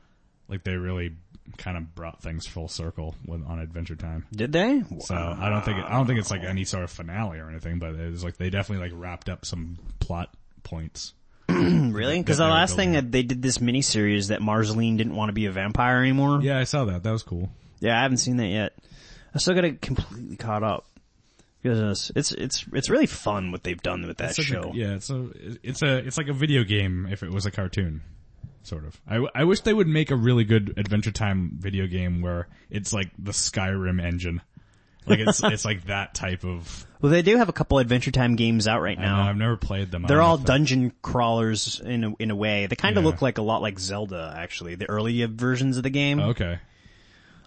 like they really kind of brought things full circle with on Adventure Time. Did they? So I don't think it, I don't think it's like any sort of finale or anything, but it was like they definitely like wrapped up some plot points. Really? Because the last thing that they did this miniseries that Marceline didn't want to be a vampire anymore. Yeah, I saw that. That was cool. Yeah, I haven't seen that yet. I still got to completely caught up. Because it's it's it's really fun what they've done with that It's like a- show. yeah, it's a it's a it's like a video game if it was a cartoon, sort of. I, I wish they would make a really good Adventure Time video game where it's like the Skyrim engine, like it's it's like that type of. Well, they do have a couple Adventure Time games out right I know, now. I've never played them. They're all they- dungeon crawlers in a, in a way. They kind of Yeah. look like a lot like Zelda, actually. The early versions of the game. Okay.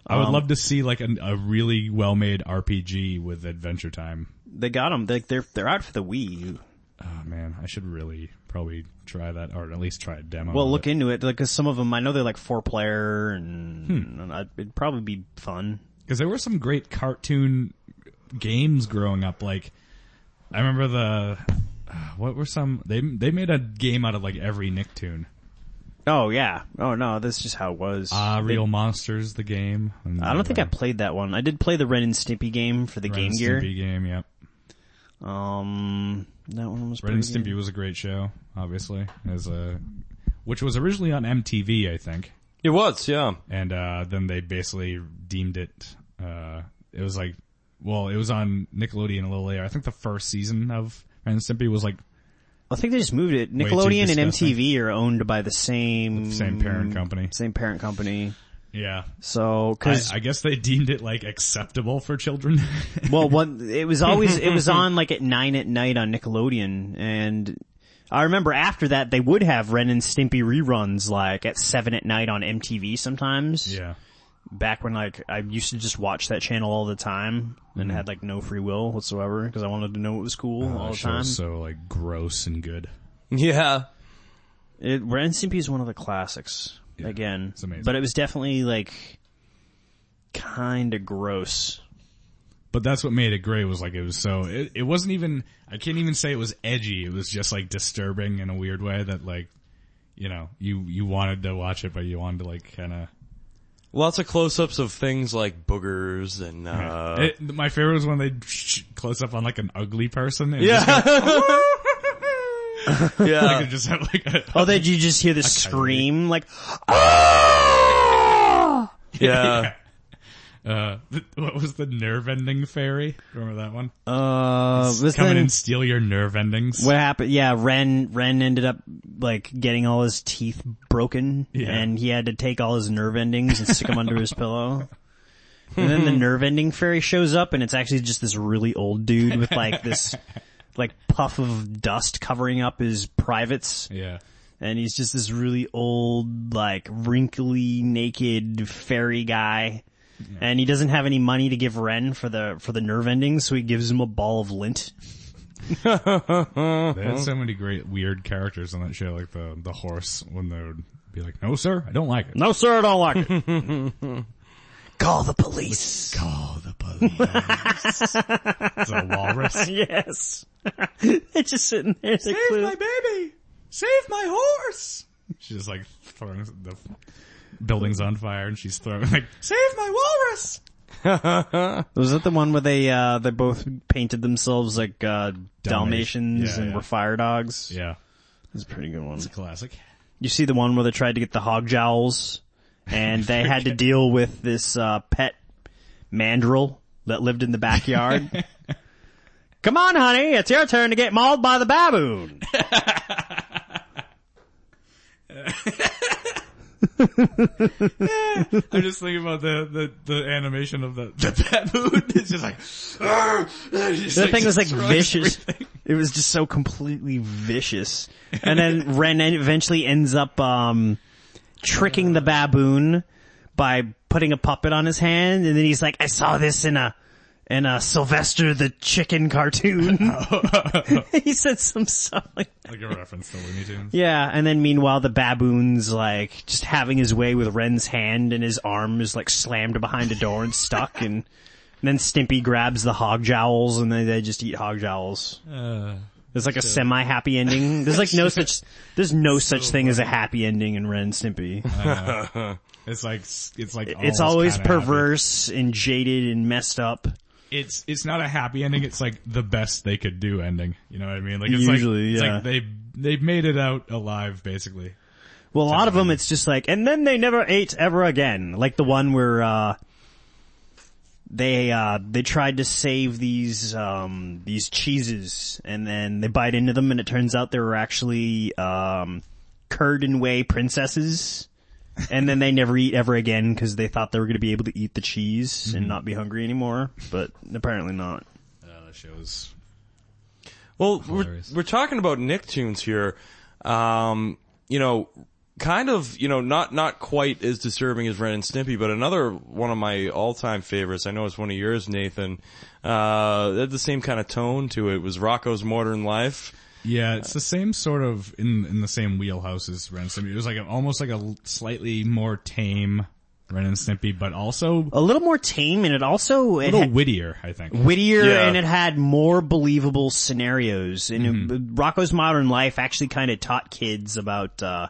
I would Um, love to see like an, a really well made RPG with Adventure Time. They got them. They, they're they're out for the Wii. Oh man, I should really probably try that, or at least try a demo. Well, look it. into it because some of them I know they're like four player, and, Hmm. and I- it'd probably be fun. because there were some great cartoon games growing up. Like I remember the uh, what were some they they made a game out of like every Nicktoon. Oh yeah. Oh no, that's just how it was. Ah, They- Real Monsters, the game. I don't think uh, I played that one. I did play the Ren and Stimpy game for the Ren Game and Gear. Stimpy game. Yep. Um, that one was Ren and pretty Stimpy good. was a great show, obviously, as a which was originally on MTV, I think. It was, yeah. and uh, then they basically deemed it. Uh, it was like, well, it was on Nickelodeon a little later. I think the first season of Ren and Stimpy was like I think they just moved it. Nickelodeon and. MTV are owned by the same the same parent company. Same parent company. Yeah, So, because I guess they deemed it like acceptable for children. well, one it was always it was on like at nine at night on Nickelodeon, and I remember after that they would have Ren and Stimpy reruns like at seven at night on MTV sometimes. yeah, Back when like I used to just watch that channel all the time and mm-hmm. had like no free will whatsoever because I wanted to know it was cool oh, all the time. was so like gross and good. Yeah. It, Ren and Stimpy is one of the classics. Again, it's amazing. but it was definitely like kind of gross. but that's what made it great was like it was so it, it wasn't even I can't even say it was edgy. It was just like disturbing in a weird way that like you know you you wanted to watch it, but you wanted to like kind of. Lots of close-ups of things like boogers and uh, It, my favorite was when they close up on like an ugly person. And yeah, just, go- like, just have like a, Oh, did you just hear the scream? Like, ah! yeah. uh, the, what was the nerve ending fairy? Remember that one? uh, was Come in and steal your nerve endings. what happened? Yeah, Ren, Ren ended up like getting all his teeth broken Yeah. and he had to take all his nerve endings and stick them under his pillow. And then the nerve ending fairy shows up and it's actually just this really old dude with like this, like puff of dust covering up his privates. Yeah. and he's just this really old, like wrinkly, naked fairy guy. And he doesn't have any money to give Ren for the for the nerve endings, so he gives him a ball of lint. They had so many great weird characters on that show, like the the horse when they would be like, "No, sir, I don't like it." No, sir, I don't like it. Call the police. Call the police. it's a walrus. yes. They're just sitting there. They're clear- baby! Save my horse! She's just like throwing the buildings on fire, and she's throwing like, "Save my walrus!" Was that the one where they uh they both painted themselves like uh Dalmatians Yeah, and yeah. were fire dogs? Yeah, it's a pretty good one. it's a classic. You see the one where they tried to get the hog jowls and they had to deal with this uh, pet mandrill that lived in the backyard. Come on, honey, it's your turn to get mauled by the baboon. I'm just thinking about the the, the animation of the the baboon. It's just like, The thing was like vicious. It was just so completely vicious. And then Ren eventually ends up um tricking the baboon by putting a puppet on his hand, and then he's like, "I saw this in a." In a Sylvester the Chicken cartoon. he said some stuff like like a reference to Looney Tunes. Yeah, and then meanwhile the baboon's like just having his way with Ren's hand and his arm is like slammed behind a door and stuck and, and then Stimpy grabs the hog jowls and then they just eat hog jowls. Uh, There's like a semi-happy ending. There's like no such, there's no such thing as a happy ending in Ren and Stimpy. it's like it's like it's always kinda happy. perverse and jaded and messed up. It's it's not a happy ending. It's like the best they could do ending. You know what I mean? Like it's Usually, like, it's yeah. like they they've made it out alive, basically. Well, a lot of them, it's just like, and then they never ate ever again. Like the one where, uh, they, uh, they tried to save these, um, these cheeses and then they bite into them and it turns out they were actually, um, curd and whey princesses. And then they never eat ever again because they thought they were going to be able to eat the cheese and not be hungry anymore, but apparently not. Uh, that show's Well, we're, we're talking about Nicktoons here. Um, you know, kind of, you know, not, not quite as disturbing as Ren and Stimpy, but another one of my all-time favorites. I know it's one of yours, Nathan. Uh, had the same kind of tone to it. It was Rocko's Modern Life. Yeah. It's the same sort of in in the same wheelhouse as Ren and Stimpy. It was like a, almost like a slightly more tame Ren and Stimpy, but also A little more tame and it also, a it little had- wittier. I think. wittier Yeah. and it had more believable scenarios. And Mm-hmm. it- Rocko's Modern Life actually kind of taught kids about, uh,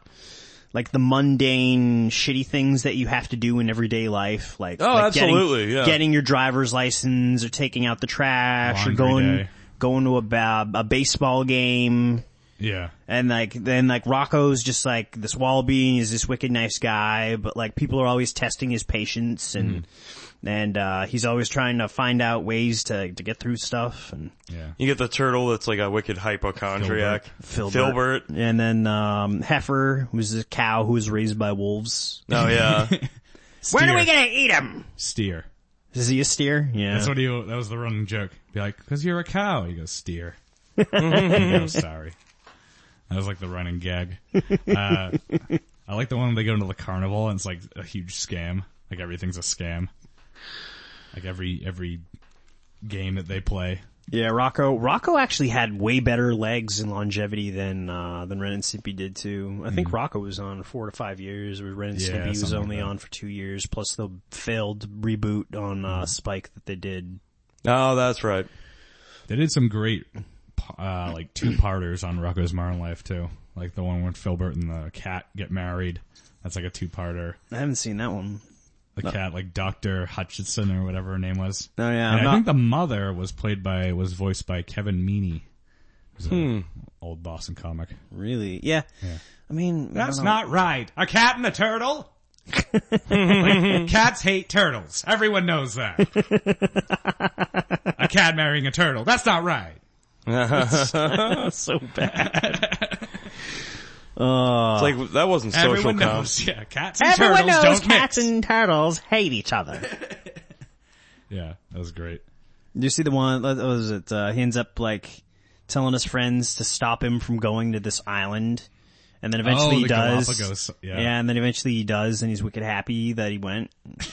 like the mundane, shitty things that you have to do in everyday life, like, Oh, like getting- absolutely, yeah. getting your driver's license or taking out the trash Laundry or going, day. Going to a, ba- a baseball game. Yeah. And like, then like Rocko's just like this wallaby, he's this wicked nice guy, but like people are always testing his patience and, Mm-hmm. and, uh, he's always trying to find out ways to, to get through stuff and Yeah. You get the turtle that's like a wicked hypochondriac. Filbert. Filbert. And then, um, Heifer, who's a cow who was raised by wolves. Oh yeah. When are we gonna eat him? Steer. Is he a steer? Yeah. That's what he. That was the running joke. Be like, because you're a cow. He goes, steer. goes, sorry. That was like the running gag. Uh, I like the one they go into the carnival and it's like a huge scam. Like everything's a scam. Like every every game that they play. Yeah, Rocko. Rocko actually had way better legs and longevity than, uh, than Ren and Stimpy did too. I think Rocko was on four to five years, where Ren and Mm-hmm. Yeah, Stimpy was something like only on for two years, plus the failed reboot on, uh, Spike that they did Oh, that's right. They did some great, uh, like two parters on Rocko's Modern Life too. Like the one when Filbert and the cat get married. That's like a two parter. I haven't seen that one. The cat, like Dr. Hutchinson or whatever her name was. Oh yeah, And I'm not- think the mother was played by, was voiced by Kevin Meaney. Who's an hmm. old Boston comic. really. Yeah. I mean, That's don't not right. A cat and a turtle? Like, cats hate turtles. Everyone knows that. a cat marrying a turtle. That's not right. so bad. Uh, It's like that wasn't social Everyone com. knows. Yeah, cats and everyone turtles knows don't cats mix. and turtles hate each other. Yeah, that was great. Do you see the one? What was it? Uh, he ends up like telling his friends to stop him from going to this island, and then eventually Oh, he the does. Galapagos, yeah. and then eventually he does, and he's wicked happy that he went.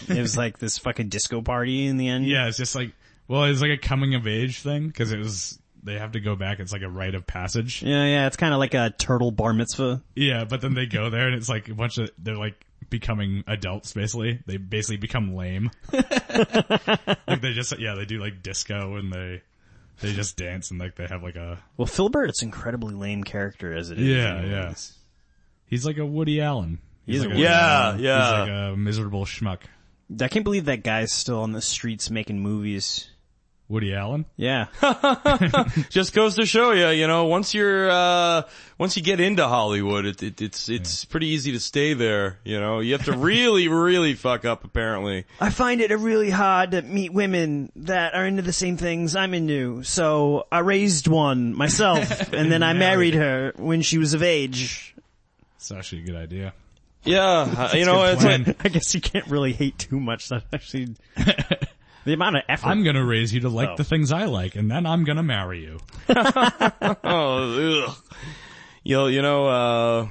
It was like this fucking disco party in the end. Yeah, it's just like, well, it's like a coming of age thing because it was, they have to go back. It's like a rite of passage. yeah, yeah. It's kind of like a turtle bar mitzvah. Yeah, but then they go there and it's like a bunch of, they're like becoming adults basically. They basically become lame. like they just, yeah, they do like disco and they, they just dance and like they have like a, Well, Filbert's incredibly lame character as it is. Yeah, anyways. he's like a Woody Allen. He's like a Woody Yeah, He's yeah. like a miserable schmuck. I can't believe that guy's still on the streets making movies. Woody Allen? Yeah. Just goes to show you, you know, once you're, uh, once you get into Hollywood, it, it, it's, it's pretty easy to stay there, you know. You have to really, really fuck up apparently. I find it really hard to meet women that are into the same things I'm into. So I raised one myself, and then I married her when she was of age. It's actually a good idea. Yeah, uh, you know, it's I guess you can't really hate too much. That actually, the amount of effort. I'm gonna raise you to like Oh. the things I like and then I'm gonna marry you. oh. You know, you know, uh,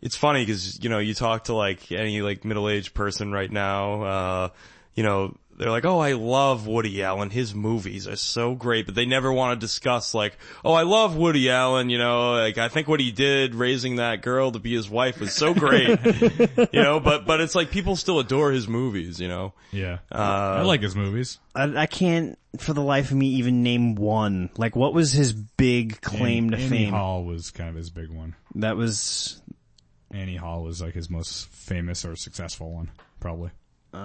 it's funny because, you know, you talk to like any like middle-aged person right now, uh, you know, they're like, oh, I love Woody Allen. His movies are so great, but they never want to discuss like, oh, I love Woody Allen, you know, like I think what he did raising that girl to be his wife was so great, you know, but, but it's like people still adore his movies, you know. Yeah. Uh, I like his movies. I, I can't, for the life of me, even name one. Like, what was his big claim to fame? Annie fame? Hall was kind of his big one. That was, Annie Hall was like his most famous or successful one, probably. Oh,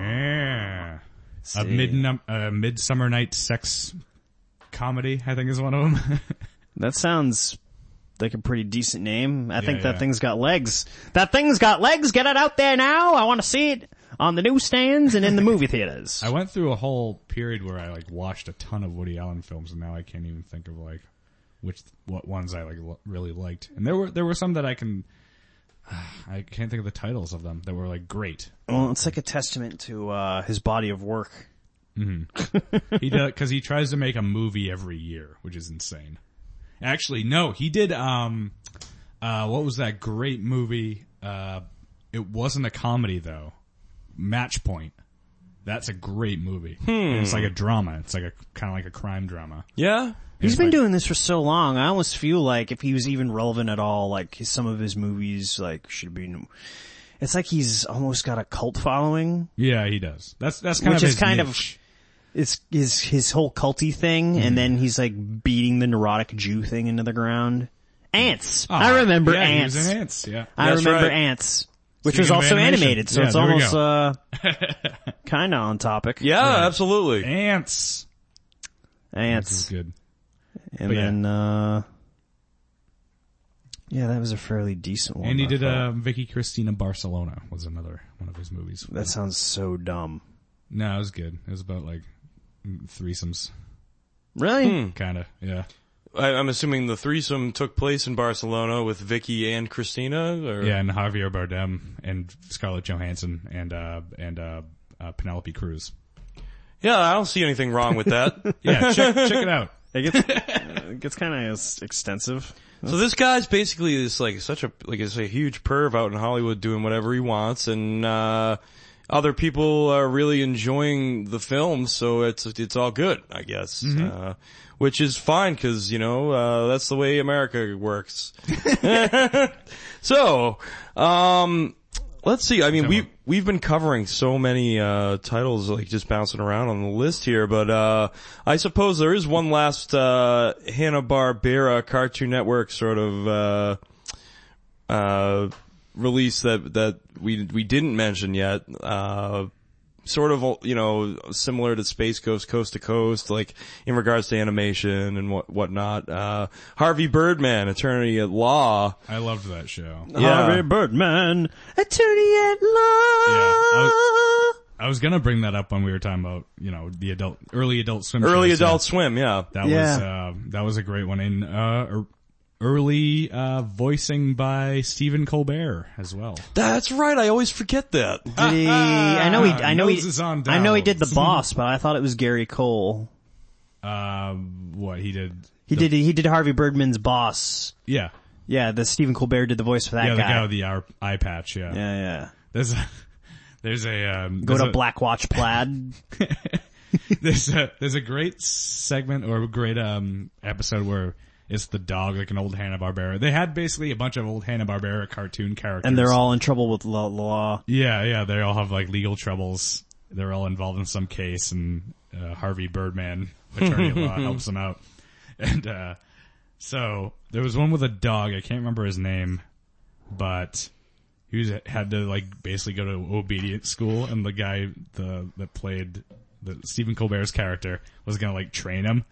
Yeah. see. A mid a midsummer night sex comedy, I think is one of them. that sounds like a pretty decent name. I think that yeah. thing's got legs. That thing's got legs. Get it out there now. I want to see it on the newsstands and in the movie theaters. I went through a whole period where I like watched a ton of Woody Allen films, and now I can't even think of like which what ones I like lo- really liked. And there were there were some that I can. I can't think of the titles of them that were like great. Well, it's like a testament to uh, his body of work. He does because he tries to make a movie every year, which is insane. Actually, no, he did. Um, uh, what was that great movie? Uh, it wasn't a comedy though. Match Point. That's a great movie. And It's like a drama. It's like a kind of like a crime drama. Yeah. He's It's been like- doing this for so long. I almost feel like if he was even relevant at all, like his- some of his movies, like should be. It's like he's almost got a cult following. Yeah, he does. That's that's kind Which of is his kind of- niche. It's his his whole culty thing, and then he's like beating the neurotic Jew thing into the ground. Ants. I Ah, remember yeah, he ants. was in Ants. Yeah. I That's remember right. ants, which Speaking was also animation. animated, so Yeah, it's almost uh kind of on topic. Yeah, absolutely. Ants. This is ants, good. And but yeah. then uh yeah, that was a fairly decent one. And he I did thought. uh, Vicky Cristina Barcelona was another one of his movies. That sounds so dumb. No, it was good. It was about like threesomes, Really? kind of. Yeah. I, I'm assuming the threesome took place in Barcelona with Vicky and Christina, or Yeah, and Javier Bardem and Scarlett Johansson and uh and uh, uh Penelope Cruz. Yeah, I don't see anything wrong with that. Yeah, check check it out. It gets it gets kind of extensive. so this guy's basically this like such a like it's a huge perv out in Hollywood doing whatever he wants, and uh other people are really enjoying the film, so it's it's all good, I guess. Uh, which is fine because you know uh, that's the way America works. so, um, Let's see. I mean, we we've been covering so many uh, titles, like just bouncing around on the list here. But uh, I suppose there is one last uh, Hanna Barbera Cartoon Network sort of uh, uh, release that that we we didn't mention yet. Sort of, you know, similar to Space Ghost Coast to Coast, like in regards to animation and what whatnot. Uh, Harvey Birdman, Attorney at Law. I loved that show. Yeah. Harvey Birdman, attorney at law. I I was gonna bring that up when we were talking about, you know, the adult, early adult swim. Early shows. Adult Swim, yeah. That was, uh, that was a great one. And, uh, er- early, uh, voicing by Stephen Colbert as well. That's right. I always forget that. Did he, I know he, I know he, on I know he did the boss, but I thought it was Gary Cole. Um, what he did. He did, he did Harvey Birdman's boss. Yeah. Yeah, the Stephen Colbert did the voice for that Yeah, the guy. guy with the eye, eye patch, yeah. yeah, yeah. There's a, there's a, um, Go there's to a- Black Watch Plaid. there's a there's a great segment or a great um episode where it's the dog like an old Hanna Barbera. They had basically a bunch of old Hanna Barbera cartoon characters, and they're all in trouble with law. law. yeah yeah they all have like legal troubles. They're all involved in some case, and uh, Harvey Birdman, attorney at law, helps them out. And uh so there was one with a dog. I can't remember his name, but he was, had to like basically go to obedience school, and the guy the that played the Stephen Colbert's character was gonna like train him.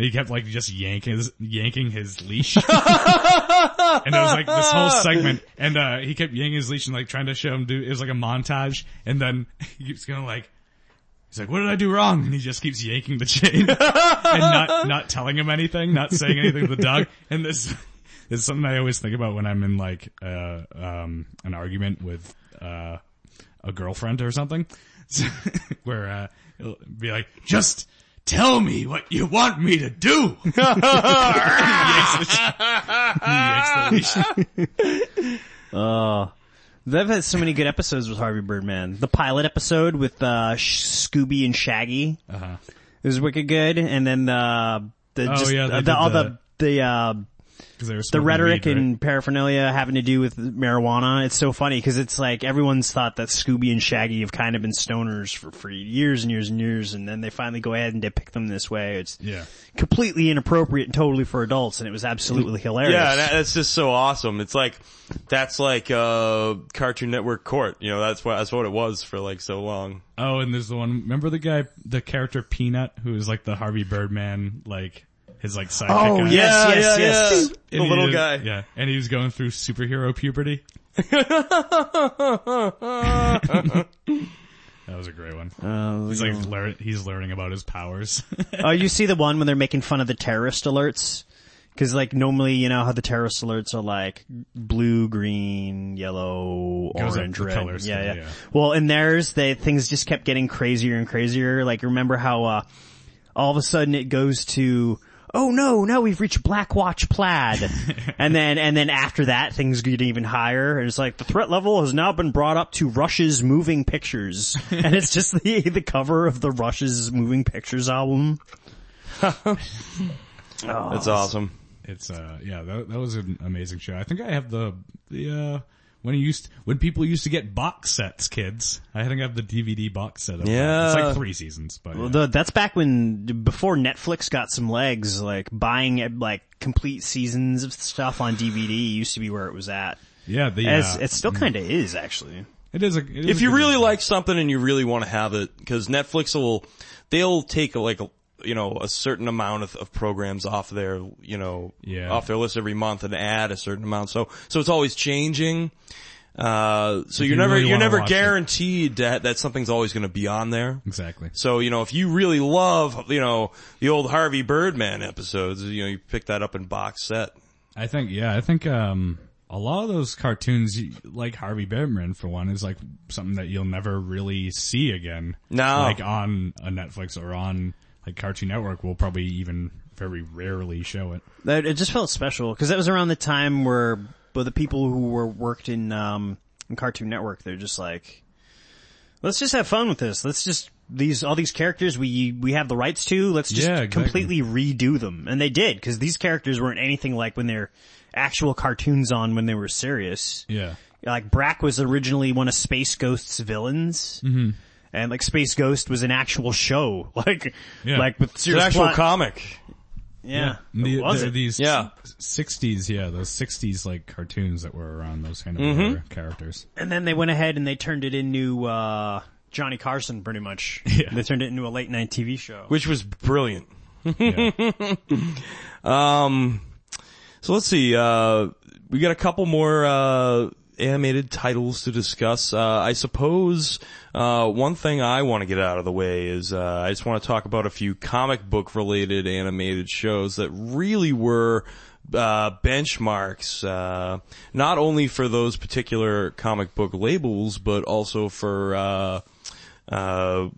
And he kept like just yanking his, yanking his leash. and it was like this whole segment and, uh, he kept yanking his leash and like trying to show him do, it was like a montage and then he keeps going to like, he's like, what did I do wrong? And he just keeps yanking the chain and not, not telling him anything, not saying anything to the dog. And this, this is something I always think about when I'm in like, uh, um, an argument with, uh, a girlfriend or something, where uh, it'll be like, just tell me what you want me to do. He yanks the- he yanks the leash. Oh. They've had so many good episodes with Harvey Birdman. The pilot episode with uh, Scooby and Shaggy Uh-huh. it was wicked good, and then the the Oh, just yeah, uh, the, all the- the the uh, 'Cause they were the smoking rhetoric weed, right? and paraphernalia having to do with marijuana. It's so funny because it's like everyone's thought that Scooby and Shaggy have kind of been stoners for, for years and years and years, and then they finally go ahead and depict them this way. It's Yeah. completely inappropriate and totally for adults, and it was absolutely hilarious. Yeah, that, that's just so awesome. It's like that's like uh Cartoon Network Court. You know, that's what that's what it was for like so long. Oh, and there's the one, remember the guy, the character Peanut, who was like the Harvey Birdman, like, his like sidekick Oh, guy? yes, yes, yes. The little was- guy. Yeah. And he was going through superhero puberty. That was a great one. Uh, He's like learn, he's learning about his powers. oh, you see the one when they're making fun of the terrorist alerts? Cause like normally, you know how the terrorist alerts are like blue, green, yellow, Goes orange, the red. color yeah, scale, yeah, yeah. Well, in theirs, they, things just kept getting crazier and crazier. Like remember how, uh, all of a sudden it goes to, oh no, now we've reached Black Watch Plaid. and then, and then after that, things get even higher. And it's like, the threat level has now been brought up to Rush's Moving Pictures. and it's just the, the cover of the Rush's Moving Pictures album. That's awesome. It's uh yeah, that that was an amazing show. I think I have the the uh when you used when people used to get box sets, kids. I think I have the DVD box set of that. Yeah. It's like three seasons, but yeah. The, that's back when, before Netflix got some legs, like buying like complete seasons of stuff on DVD used to be where it was at. yeah, the As, uh, it still kinda is actually. it is a, it is If you good really design. like something and you really want to have it, because Netflix will, they'll take like a, you know, a certain amount of, of programs off their, you know, Yeah. off their list every month and add a certain amount. So, so it's always changing. Uh, so you're you never, really you're never guaranteed that, that something's always going to be on there. exactly. So, you know, if you really love, you know, the old Harvey Birdman episodes, you know, you pick that up in box set. I think yeah, I think um a lot of those cartoons, like Harvey Birdman for one, is like something that you'll never really see again. No. like on a Netflix or on like Cartoon Network, will probably even very rarely show it. That, it just felt special because that was around the time where, but the people who were worked in, um, in Cartoon Network, they're just like, let's just have fun with this. Let's just, these, all these characters we, we have the rights to, let's just Yeah, exactly. completely redo them. And they did, because these characters weren't anything like when they're actual cartoons on when they were serious. Yeah. like Brak was originally one of Space Ghost's villains. Mm-hmm. And like Space Ghost was an actual show, like, Yeah. like with It's an actual plot- comic. Yeah, The, was there it? these Yeah. sixties, yeah, those sixties like cartoons that were around those kind of Mm-hmm. characters. And then they went ahead and they turned it into uh, Johnny Carson, pretty much. Yeah. They turned it into a late night TV show. which was brilliant. Yeah. Um, so let's see. Uh, we got a couple more uh, animated titles to discuss. Uh, I suppose uh, one thing I want to get out of the way is uh, I just want to talk about a few comic book related animated shows that really were. Uh, benchmarks, uh, not only for those particular comic book labels, but also for, uh, uh,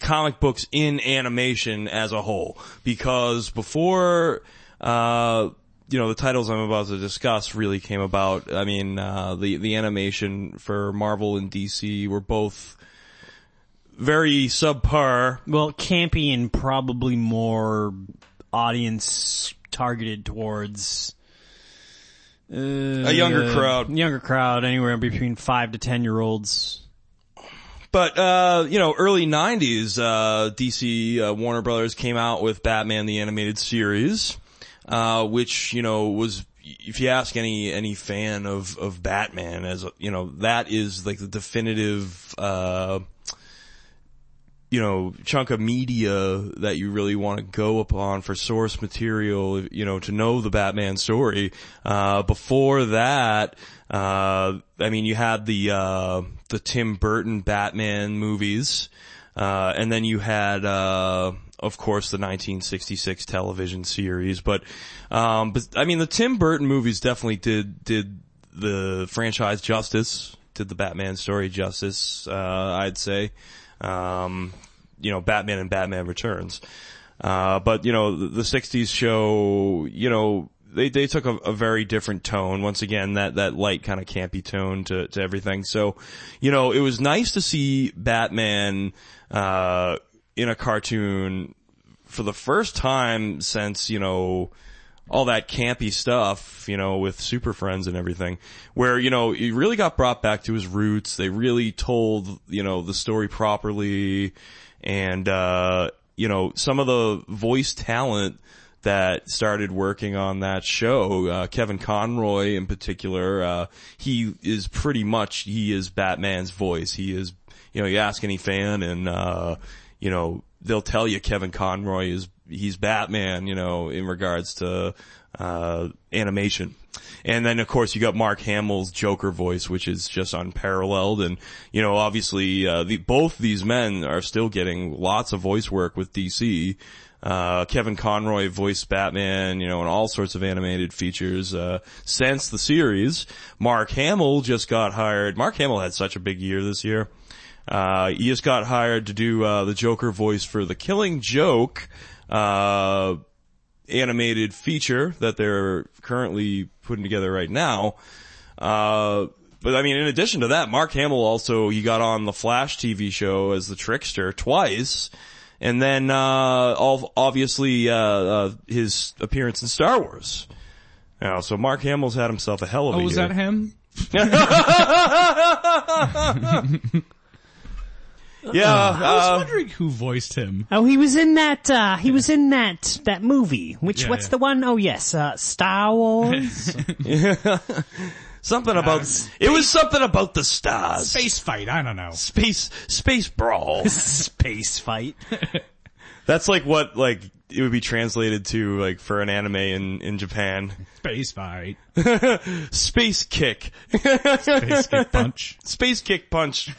comic books in animation as a whole. Because before, uh, you know, the titles I'm about to discuss really came about, I mean, uh, the, the animation for Marvel and DC were both very subpar. Well, campy and probably more audience targeted towards uh, A younger crowd. Younger crowd, anywhere between five to ten year olds. But, uh, you know, early 90s, uh, DC, uh, Warner Brothers came out with Batman the Animated Series, uh, which, you know, was, if you ask any, any fan of, of Batman as, you know, that is like the definitive, uh, you know, chunk of media that you really want to go upon for source material, you know, to know the Batman story. Uh, before that, uh, I mean, you had the, uh, the Tim Burton Batman movies, uh, and then you had, uh, of course, the 1966 television series, but, um, but, I mean, the Tim Burton movies definitely did, did the franchise justice, did the Batman story justice, uh, I'd say um, you know, Batman and Batman Returns. Uh, but you know, the, the '60s show, you know, they they took a, a very different tone. Once again, that that light kind of campy tone to to everything. So, you know, it was nice to see Batman uh, in a cartoon for the first time since you know all that campy stuff, you know, with Super Friends and everything, where, you know, he really got brought back to his roots. They really told, you know, the story properly. And, uh, you know, some of the voice talent that started working on that show, uh, Kevin Conroy in particular, uh, he is pretty much, he is Batman's voice. He is, you know, you ask any fan and, uh, you know, they'll tell you Kevin Conroy is, he's Batman, you know, in regards to, uh, animation. And then of course you got Mark Hamill's Joker voice, which is just unparalleled. And, you know, obviously, uh, the, both these men are still getting lots of voice work with DC. Uh, Kevin Conroy voiced Batman, you know, in all sorts of animated features, uh, since the series. Mark Hamill just got hired. Mark Hamill had such a big year this year. Uh, he just got hired to do, uh, the Joker voice for the Killing Joke, uh, animated feature that they're currently putting together right now. Uh, but I mean, in addition to that, Mark Hamill also, he got on the Flash TV show as the trickster twice. And then, uh, all, obviously, uh, uh, his appearance in Star Wars. You know, so Mark Hamill's had himself a hell of a Oh, was year. that him? Yeah, I was uh, wondering who voiced him. Oh, he was in that. uh He was in that that movie. Which Yeah, what's yeah. the one? Oh yes, uh Star Wars. something about, it was something about the stars. Space fight, I don't know. Space, space brawl. Space fight. That's like what like it would be translated to like for an anime in in Japan. Space fight. Space kick. Space kick punch. Space kick punch.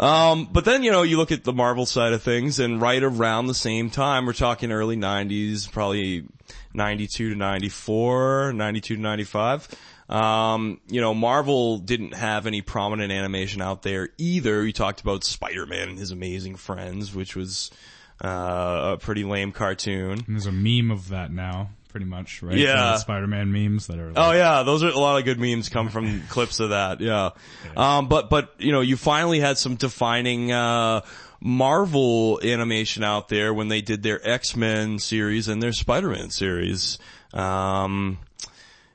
Um, but then you know you look at the Marvel side of things, and right around the same time, we're talking early '90s, probably '92 to '94, '92 to '95. Um, you know, Marvel didn't have any prominent animation out there either. We talked about Spider-Man and his amazing friends, which was uh, a pretty lame cartoon. And There's a meme of that now, pretty much, right? Yeah. The Spider-Man memes that are like, Oh yeah, those are a lot of good memes come from clips of that. Yeah. Um, but, but, you know, you finally had some defining, uh, Marvel animation out there when they did their X-Men series and their Spider-Man series. Um,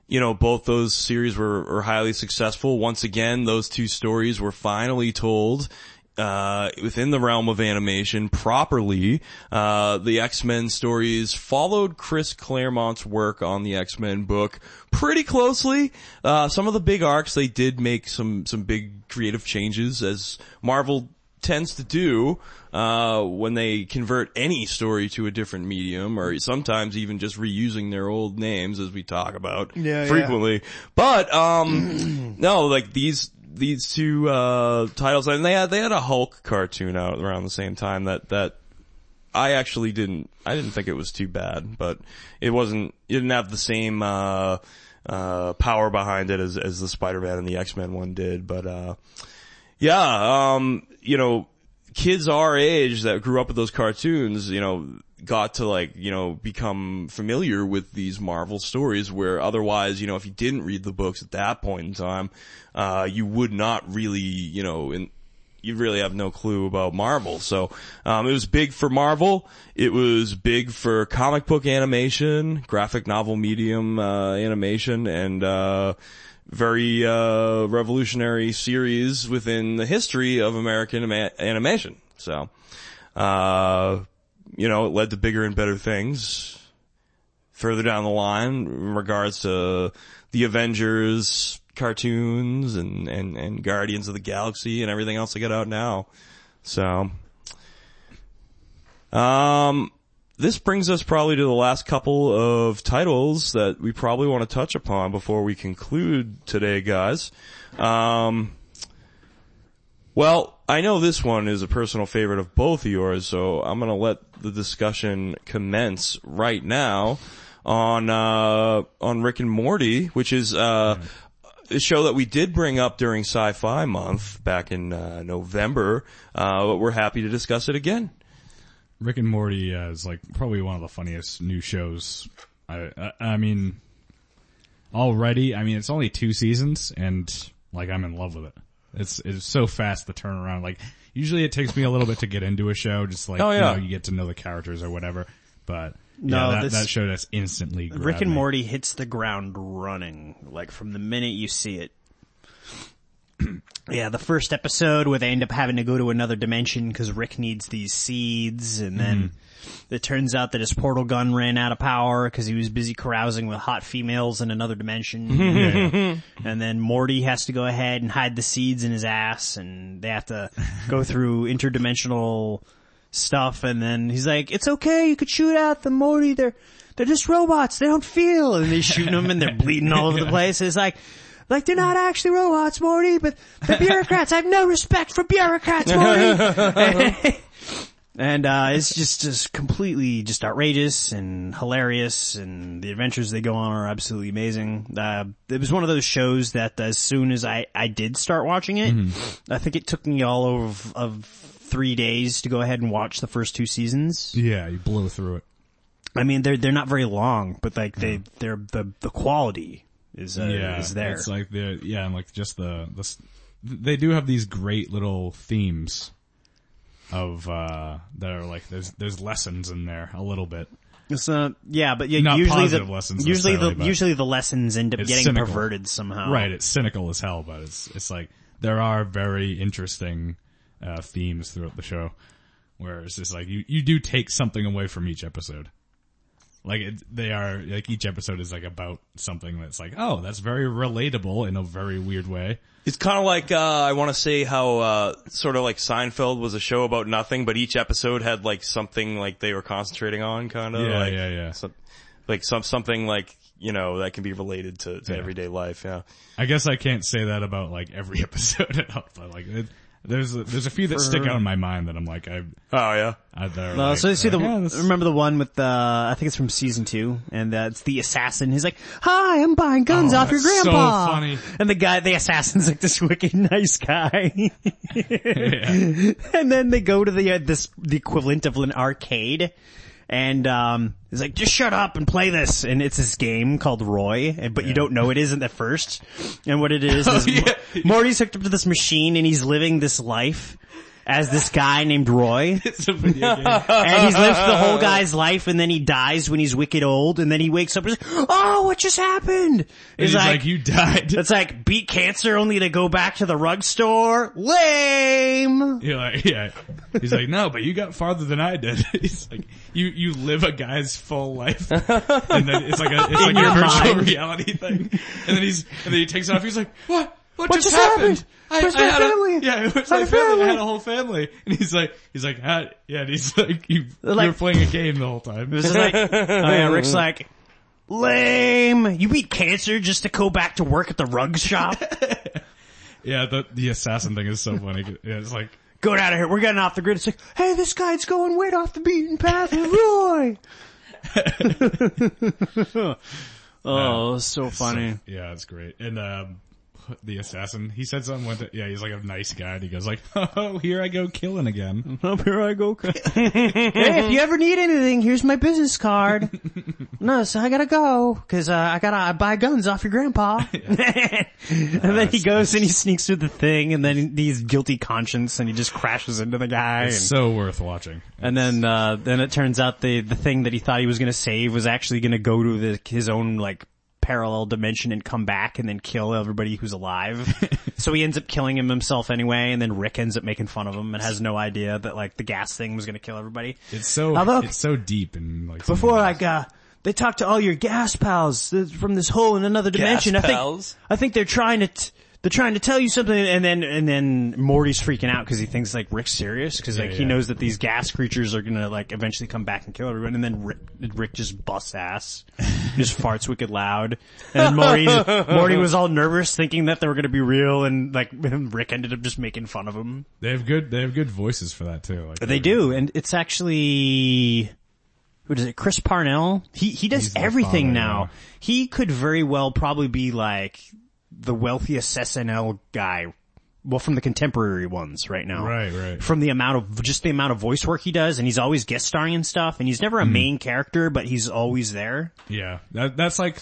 you know, both those series were, were highly successful. Once again, those two stories were finally told uh, within the realm of animation properly. Uh, the X-Men stories followed Chris Claremont's work on the X-Men book pretty closely. Uh, some of the big arcs, they did make some, some big creative changes as Marvel tends to do uh, when they convert any story to a different medium, or sometimes even just reusing their old names, as we talk about Yeah, frequently. But um, no, like these these two uh, titles, and they had they had a Hulk cartoon out around the same time that that. I actually didn't. I didn't think it was too bad, but it wasn't. It didn't have the same uh, uh, power behind it as as the Spider-Man and the X-Men one did. But uh, yeah, um, you know, kids our age that grew up with those cartoons, you know, got to like, you know, become familiar with these Marvel stories where otherwise, you know, if you didn't read the books at that point in time, uh, you would not really, you know, in, you really have no clue about Marvel. So, um, it was big for Marvel. It was big for comic book animation, graphic novel medium, uh, animation, and, uh, very, uh, revolutionary series within the history of American ama- animation. So, uh, you know, it led to bigger and better things further down the line in regards to the Avengers cartoons and, and, and Guardians of the Galaxy and everything else that got out now. So, um, this brings us probably to the last couple of titles that we probably want to touch upon before we conclude today, guys. Um, well, I know this one is a personal favorite of both of yours, so I'm gonna let the discussion commence right now on, uh, on Rick and Morty, which is, uh, a show that we did bring up during Sci-Fi Month back in, uh, November, uh, but we're happy to discuss it again. Rick and Morty uh, is like probably one of the funniest new shows. I, I, I mean, already, I mean, it's only two seasons and like I'm in love with it. It's, it's so fast the turnaround. Like usually it takes me a little bit to get into a show, just like, Oh, yeah. you know, you get to know the characters or whatever. But No, yeah, that, this- that show that's instantly Rick and me. Morty hits the ground running, like from the minute you see it. yeah, the first episode where they end up having to go to another dimension because Rick needs these seeds, and then mm-hmm. it turns out that his portal gun ran out of power because he was busy carousing with hot females in another dimension. and then Morty has to go ahead and hide the seeds in his ass, and they have to go through interdimensional stuff, and then he's like, "It's okay, you could shoot at them, Morty. They're they're just robots. They don't feel." And they shooting them, and they're bleeding all over the place. It's like. Like they're not actually robots, Morty, but they're bureaucrats. I have no respect for bureaucrats, Morty. and uh, it's just just completely just outrageous and hilarious, and the adventures they go on are absolutely amazing. Uh, it was one of those shows that as soon as I I did start watching it, I think it took me all of of three days to go ahead and watch the first two seasons. Yeah, you blow through it. I mean, they're they're not very long, but like they they're the the quality is uh, yeah, is there. It's like the yeah, and like just the the they do have these great little themes of uh that are like there's there's lessons in there a little bit. It's, uh, yeah, but yeah, Not usually positive the lessons usually the usually the lessons end up getting cynical. perverted somehow. Right, it's cynical as hell, but it's it's like there are very interesting uh themes throughout the show where it's just like you you do take something away from each episode. Like it, they are like each episode is like about something that's like oh that's very relatable in a very weird way. It's kind of like, uh, I want to say how, uh, sort of like Seinfeld was a show about nothing, but each episode had like something like they were concentrating on, kind of. Yeah, like, yeah, yeah. Some, like some, something like, you know, that can be related to, to Yeah. everyday life, yeah. I guess I can't say that about like every episode, at all, but like it, there's a, there's a few that stick out in my mind that I'm like I, Oh yeah. I they're Uh, like, so you see uh, the yeah, this- remember the one with the I think it's from season two, and uh, it's the assassin. He's like, "Hi, I'm buying guns Oh, off your that's so grandpa." funny. And the guy, the assassin's like this wicked nice guy. and then they go to the uh, this the equivalent of an arcade, and um, he's like, "Just shut up and play this." And it's this game called Roy, but you don't know it isn't at first. And what it is is yeah. Morty's hooked up to this machine, and he's living this life. As this guy named Roy. It's a video game. and he's lived the whole guy's life and then he dies when he's wicked old and then he wakes up and he's like, oh, what just happened? He's like, you died. it's like beat cancer only to go back to the rug store. Lame. You're like, yeah. He's like, no, but you got farther than I did. He's like, you, you live a guy's full life. And then it's like a, it's like your a virtual mind. reality thing. And then he's, and then he takes off. He's like, what? What, What just, just happened? happened? I, Where's I my had family? A, yeah, where's My my family? I had a whole family. And he's like, he's like, ah, yeah, and he's like, you, Like- you're playing a game the whole time. Was just like, oh yeah, Rick's like, lame. You beat cancer just to go back to work at the rug shop? Yeah, the, the assassin thing is so funny. Yeah, it's like, Go out of here. We're getting off the grid. It's like, hey, this guy's going way off the beaten path Roy. oh, so funny. Yeah, it's great. And um the assassin, he said something with it. Yeah, he's like a nice guy. And he goes like, "Oh, here I go killing again." Up here I go. hey, if you ever need anything, here's my business card. no, so I gotta go because uh, I gotta buy guns off your grandpa. and then he goes and he sneaks through the thing, and then he's guilty conscience, and he just crashes into the guy. It's and- so worth watching. And then, uh, then it turns out the, the thing that he thought he was gonna save was actually gonna go to the, his own, like, parallel dimension and come back and then kill everybody who's alive. so he ends up killing him himself anyway, and then Rick ends up making fun of him and has no idea that, like, the gas thing was gonna kill everybody. It's so Now look, it's so deep and like Before, of the- like, uh, they talk to all your gas pals uh, from this hole in another dimension. I think, pals? I think they're trying to, t- they're trying to tell you something, and then and then Morty's freaking out because he thinks like Rick's serious because like Yeah, he knows that these gas creatures are gonna like eventually come back and kill everyone, and then Rick, Rick just busts ass, just farts wicked loud, and then Morty Morty was all nervous thinking that they were gonna be real, and like Rick ended up just making fun of him. they have good they have good voices for that too. Like They do, and it's actually who does it? Chris Parnell. He he does He's everything father, now. yeah. He could very well probably be like the wealthiest SNL guy. Well, from the contemporary ones right now. Right, right. From the amount of, just the amount of voice work he does, and he's always guest starring and stuff, and he's never a Mm-hmm. main character, but he's always there. Yeah, that that's like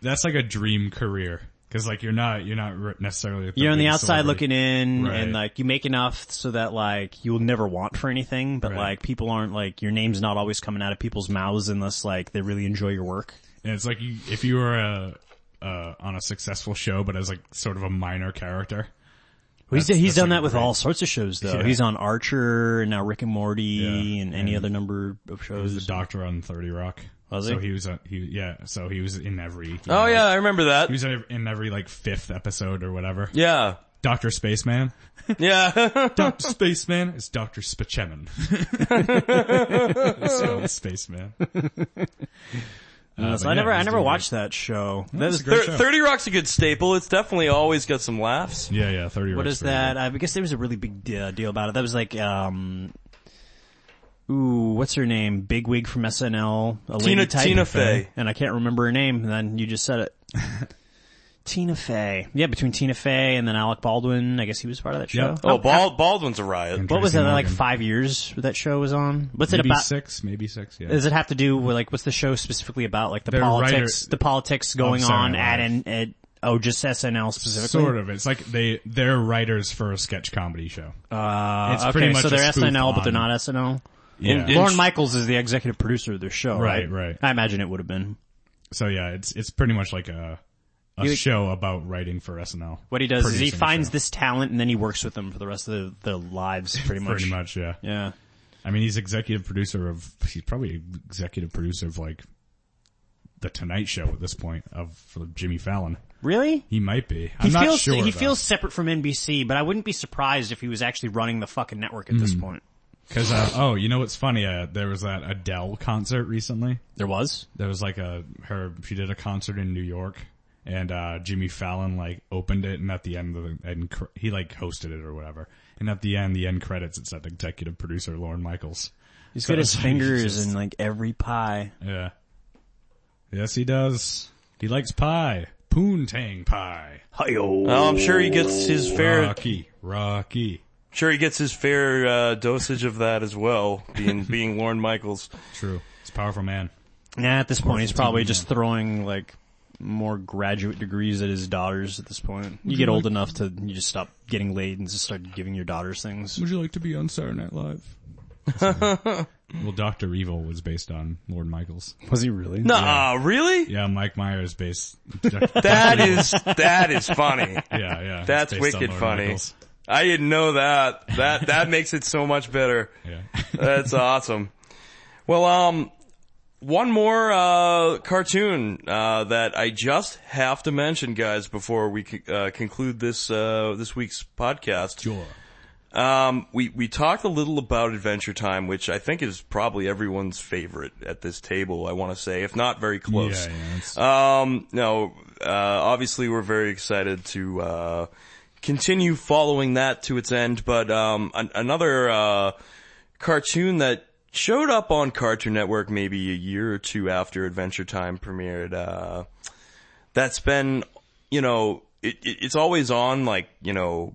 that's like a dream career because like you're not you're not necessarily You're on the outside celebrity. looking in, Right. and like, you make enough so that like, you'll never want for anything, but Right. like, people aren't like, your name's not always coming out of people's mouths unless like, they really enjoy your work. And it's like you, if you were a, uh, on a successful show, but as like sort of a minor character. Well, he's That's- he's that's done that with great. all sorts of shows though. Yeah. He's on Archer and now Rick and Morty Yeah. and any And other number of He was shows. the doctor on Thirty Rock. Was he? so he? he was a, he yeah. So he was in every. Oh know, yeah, I remember that. He was in in every like fifth episode or whatever. Yeah. Doctor Spaceman. Yeah. Doctor Spaceman is Doctor Spaceman. it's called Spaceman. Uh, so I yeah, never I never watched that show. That It's is, a great Thir- show. 30 Rock's a good staple. It's definitely always got some laughs. Yeah, yeah. Thirty. what Rock's is that? I guess there was a really big uh, deal about it. That was like um. Ooh, what's her name? Bigwig from SNL. A Tina-. Tina Fey. And I can't remember her name, and then you just said it. Tina Fey. Yeah, between Tina Fey and then Alec Baldwin. I guess he was part of that show. Yeah. Oh, Bal- Baldwin's a riot. What was Tracy it, like five years that show was on? What's Maybe it about? six, maybe six. Yeah. Does it have to do with like, what's the show specifically about? Like the They're politics, writer- the politics going on Night at Live. an, at, oh, just SNL specifically? Sort of. It's like they they're writers for a sketch comedy show. Uh, It's okay, pretty much so they're spoof SNL, but they're not SNL. Yeah. In- Lorne Michaels is the executive producer of their show, right? Right, right. I imagine it would have been. so yeah, it's it's pretty much like a a You- show about writing for SNL. What he does is he finds this talent and then he works with them for the rest of the, their lives, pretty much. Pretty much, yeah. Yeah. I mean, he's executive producer of. He's probably executive producer of like the Tonight Show at this point of for Jimmy Fallon. Really? He might be. He I'm not feels sure. he though. feels separate from NBC, but I wouldn't be surprised if he was actually running the fucking network at this Hmm. point. Cause, uh, oh, you know what's funny? Uh, there was that Adele concert recently. There was. There was like a, her, she did a concert in New York and, uh, Jimmy Fallon like opened it and at the end of the, end, he like hosted it or whatever. And at the end, the end credits, it said executive producer Lorne Michaels. He's So got his fingers just- in like every pie. Yeah. Yes, he does. He likes pie. Poontang pie. Hi-yo. Oh, I'm sure he gets his fair, Rocky. Rocky. sure he gets his fair, uh, dosage of that as well, being, being Lorne Michaels. True. He's a powerful man. Yeah, at this point he's probably just throwing like more graduate degrees at his daughters at this point. You get old enough to you just stop getting laid and just start giving your daughters things. Would you like to be on Saturday Night Live? well, Doctor Evil was based on Lorne Michaels. Was he really? Nah, really? Yeah, Mike Myers based. That is that is funny. yeah, yeah. That's wicked funny. Michaels. I didn't know that. That that makes it so much better. Yeah. That's awesome. Well, um, one more uh, cartoon uh, that I just have to mention, guys, before we c- uh, conclude this uh, this week's podcast. Sure. Um, we we talked a little about Adventure Time, which I think is probably everyone's favorite at this table. I want to say, if not very close. Yeah, yeah. Um, no, uh, obviously we're very excited to, uh, continue following that to its end, but, um, an- another, uh, cartoon that showed up on Cartoon Network maybe a year or two after Adventure Time premiered, uh, that's been, you know, it, it, it's always on like, you know,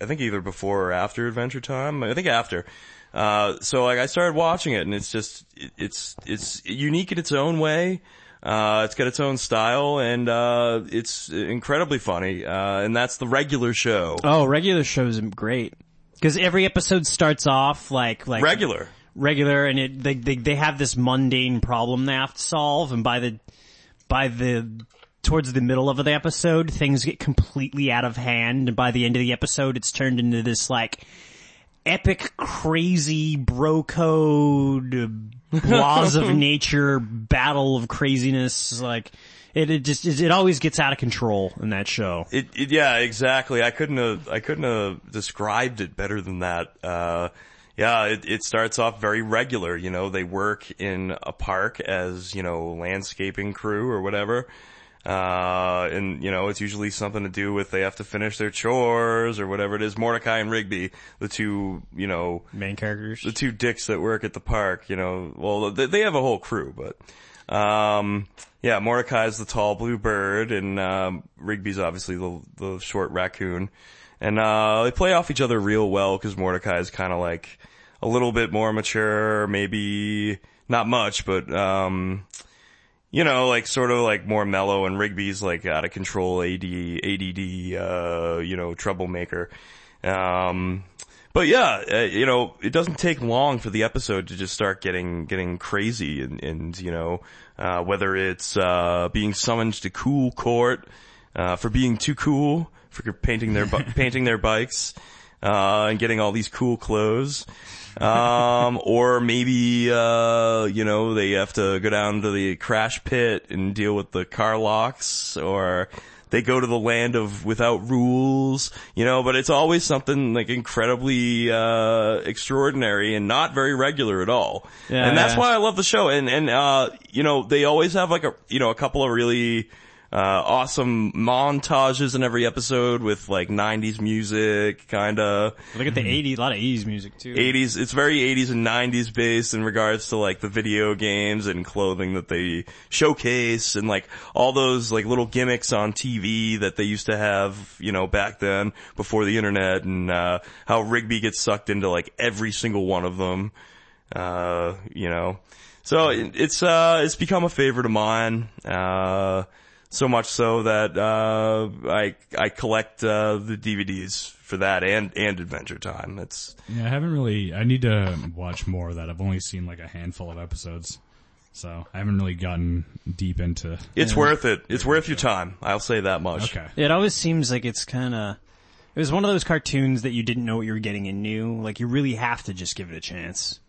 I think either before or after Adventure Time. I think after. Uh, so like I started watching it and it's just, it, it's, it's unique in its own way. Uh, it's got its own style and, uh, it's incredibly funny. Uh, and that's the regular show. Oh, regular shows are great because every episode starts off like like Regular. regular, and it they, they they have this mundane problem they have to solve, and by the by the towards the middle of the episode, things get completely out of hand, and by the end of the episode, it's turned into this like epic, crazy bro code laws of nature battle of craziness. Like it, it just it always gets out of control in that show. It, it, yeah, exactly. I couldn't have, I couldn't have described it better than that. Uh, yeah, it, it starts off very regular. You know, they work in a park as, you know, landscaping crew or whatever. Uh, and, you know, it's usually something to do with they have to finish their chores or whatever it is. Mordecai and Rigby, the two, you know, Main characters. the two dicks that work at the park, you know, well, they, they have a whole crew, but, um, yeah, Mordecai's the tall blue bird and, um, Rigby's obviously the, the short raccoon. And, uh, they play off each other real well because Mordecai is kind of like a little bit more mature, maybe not much, but, um, you know, like sort of like more mellow and Rigby's like out of control AD, ADD, uh, you know, troublemaker. Um, but yeah, uh, you know, it doesn't take long for the episode to just start getting, getting crazy and, and, you know, uh, whether it's, uh, being summoned to cool court, uh, for being too cool, for painting their, painting their bikes, uh, and getting all these cool clothes. um, or maybe, uh, you know, they have to go down to the crash pit and deal with the car locks, or they go to the land of without rules, you know, but it's always something like incredibly, uh, extraordinary and not very regular at all. Yeah, and that's yeah. why I love the show. And, and, uh, you know, they always have like a, you know, a couple of really, uh, awesome montages in every episode with like 90s music, kinda. Look at the 80s, a lot of 80s music too. 80s, it's very 80s and 90s based in regards to like the video games and clothing that they showcase and like all those like little gimmicks on TV that they used to have, you know, back then before the internet and, uh, how Rigby gets sucked into like every single one of them, uh, you know. So it, it's, uh, it's become a favorite of mine, uh, so much so that, uh, I, I collect, uh, the DVDs for that and, and Adventure Time. It's, Yeah, I haven't really. I need to watch more of that. I've only seen like a handful of episodes, so I haven't really gotten deep into. It's worth it. It's worth your time. I'll say that much. Okay. It always seems like it's kind of. It was one of those cartoons that you didn't know what you were getting into. Like you really have to just give it a chance.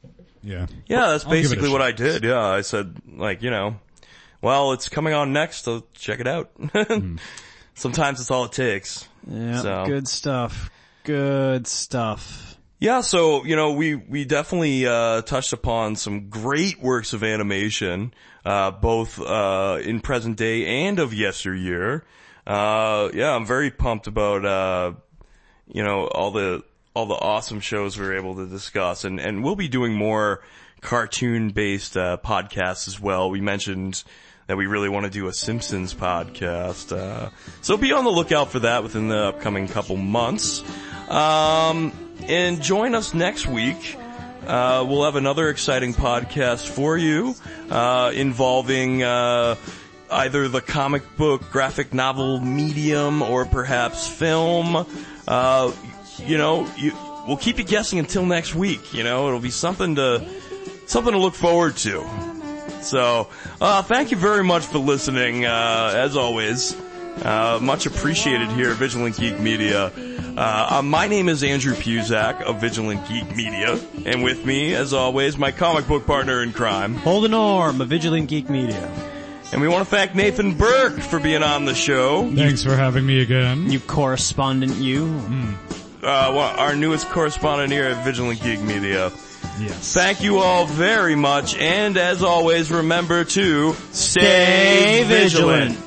Yeah. Yeah, that's I'll give it a basically what. I did. Yeah, I said like, you know, well, it's coming on next, so check it out. Sometimes it's all it takes. Yeah, So- good stuff. Good stuff. Yeah, so, you know, we, we definitely, uh, touched upon some great works of animation, uh, both, uh, in present day and of yesteryear. Uh, yeah, I'm very pumped about, uh, you know, all the, all the awesome shows we were able to discuss and, and we'll be doing more cartoon based, uh, podcasts as well. We mentioned that we really want to do a Simpsons podcast, uh, so be on the lookout for that within the upcoming couple months. Um, and join us next week. Uh, we'll have another exciting podcast for you, uh, involving, uh, either the comic book, graphic novel medium, or perhaps film, uh, you know, you, we'll keep you guessing until next week. You know, it'll be something to something to look forward to. So, uh, thank you very much for listening. Uh, as always, uh, much appreciated here at Vigilant Geek Media. Uh, uh, my name is Andrew Puzak of Vigilant Geek Media, and with me, as always, my comic book partner in crime. Holden Orm of Vigilant Geek Media. And we want to thank Nathan Burke for being on the show. Thanks for having me again. You correspondent, you. Uh, well, our newest correspondent here at Vigilant Geek Media. Yes. Thank you all very much, and as always, remember to Stay vigilant.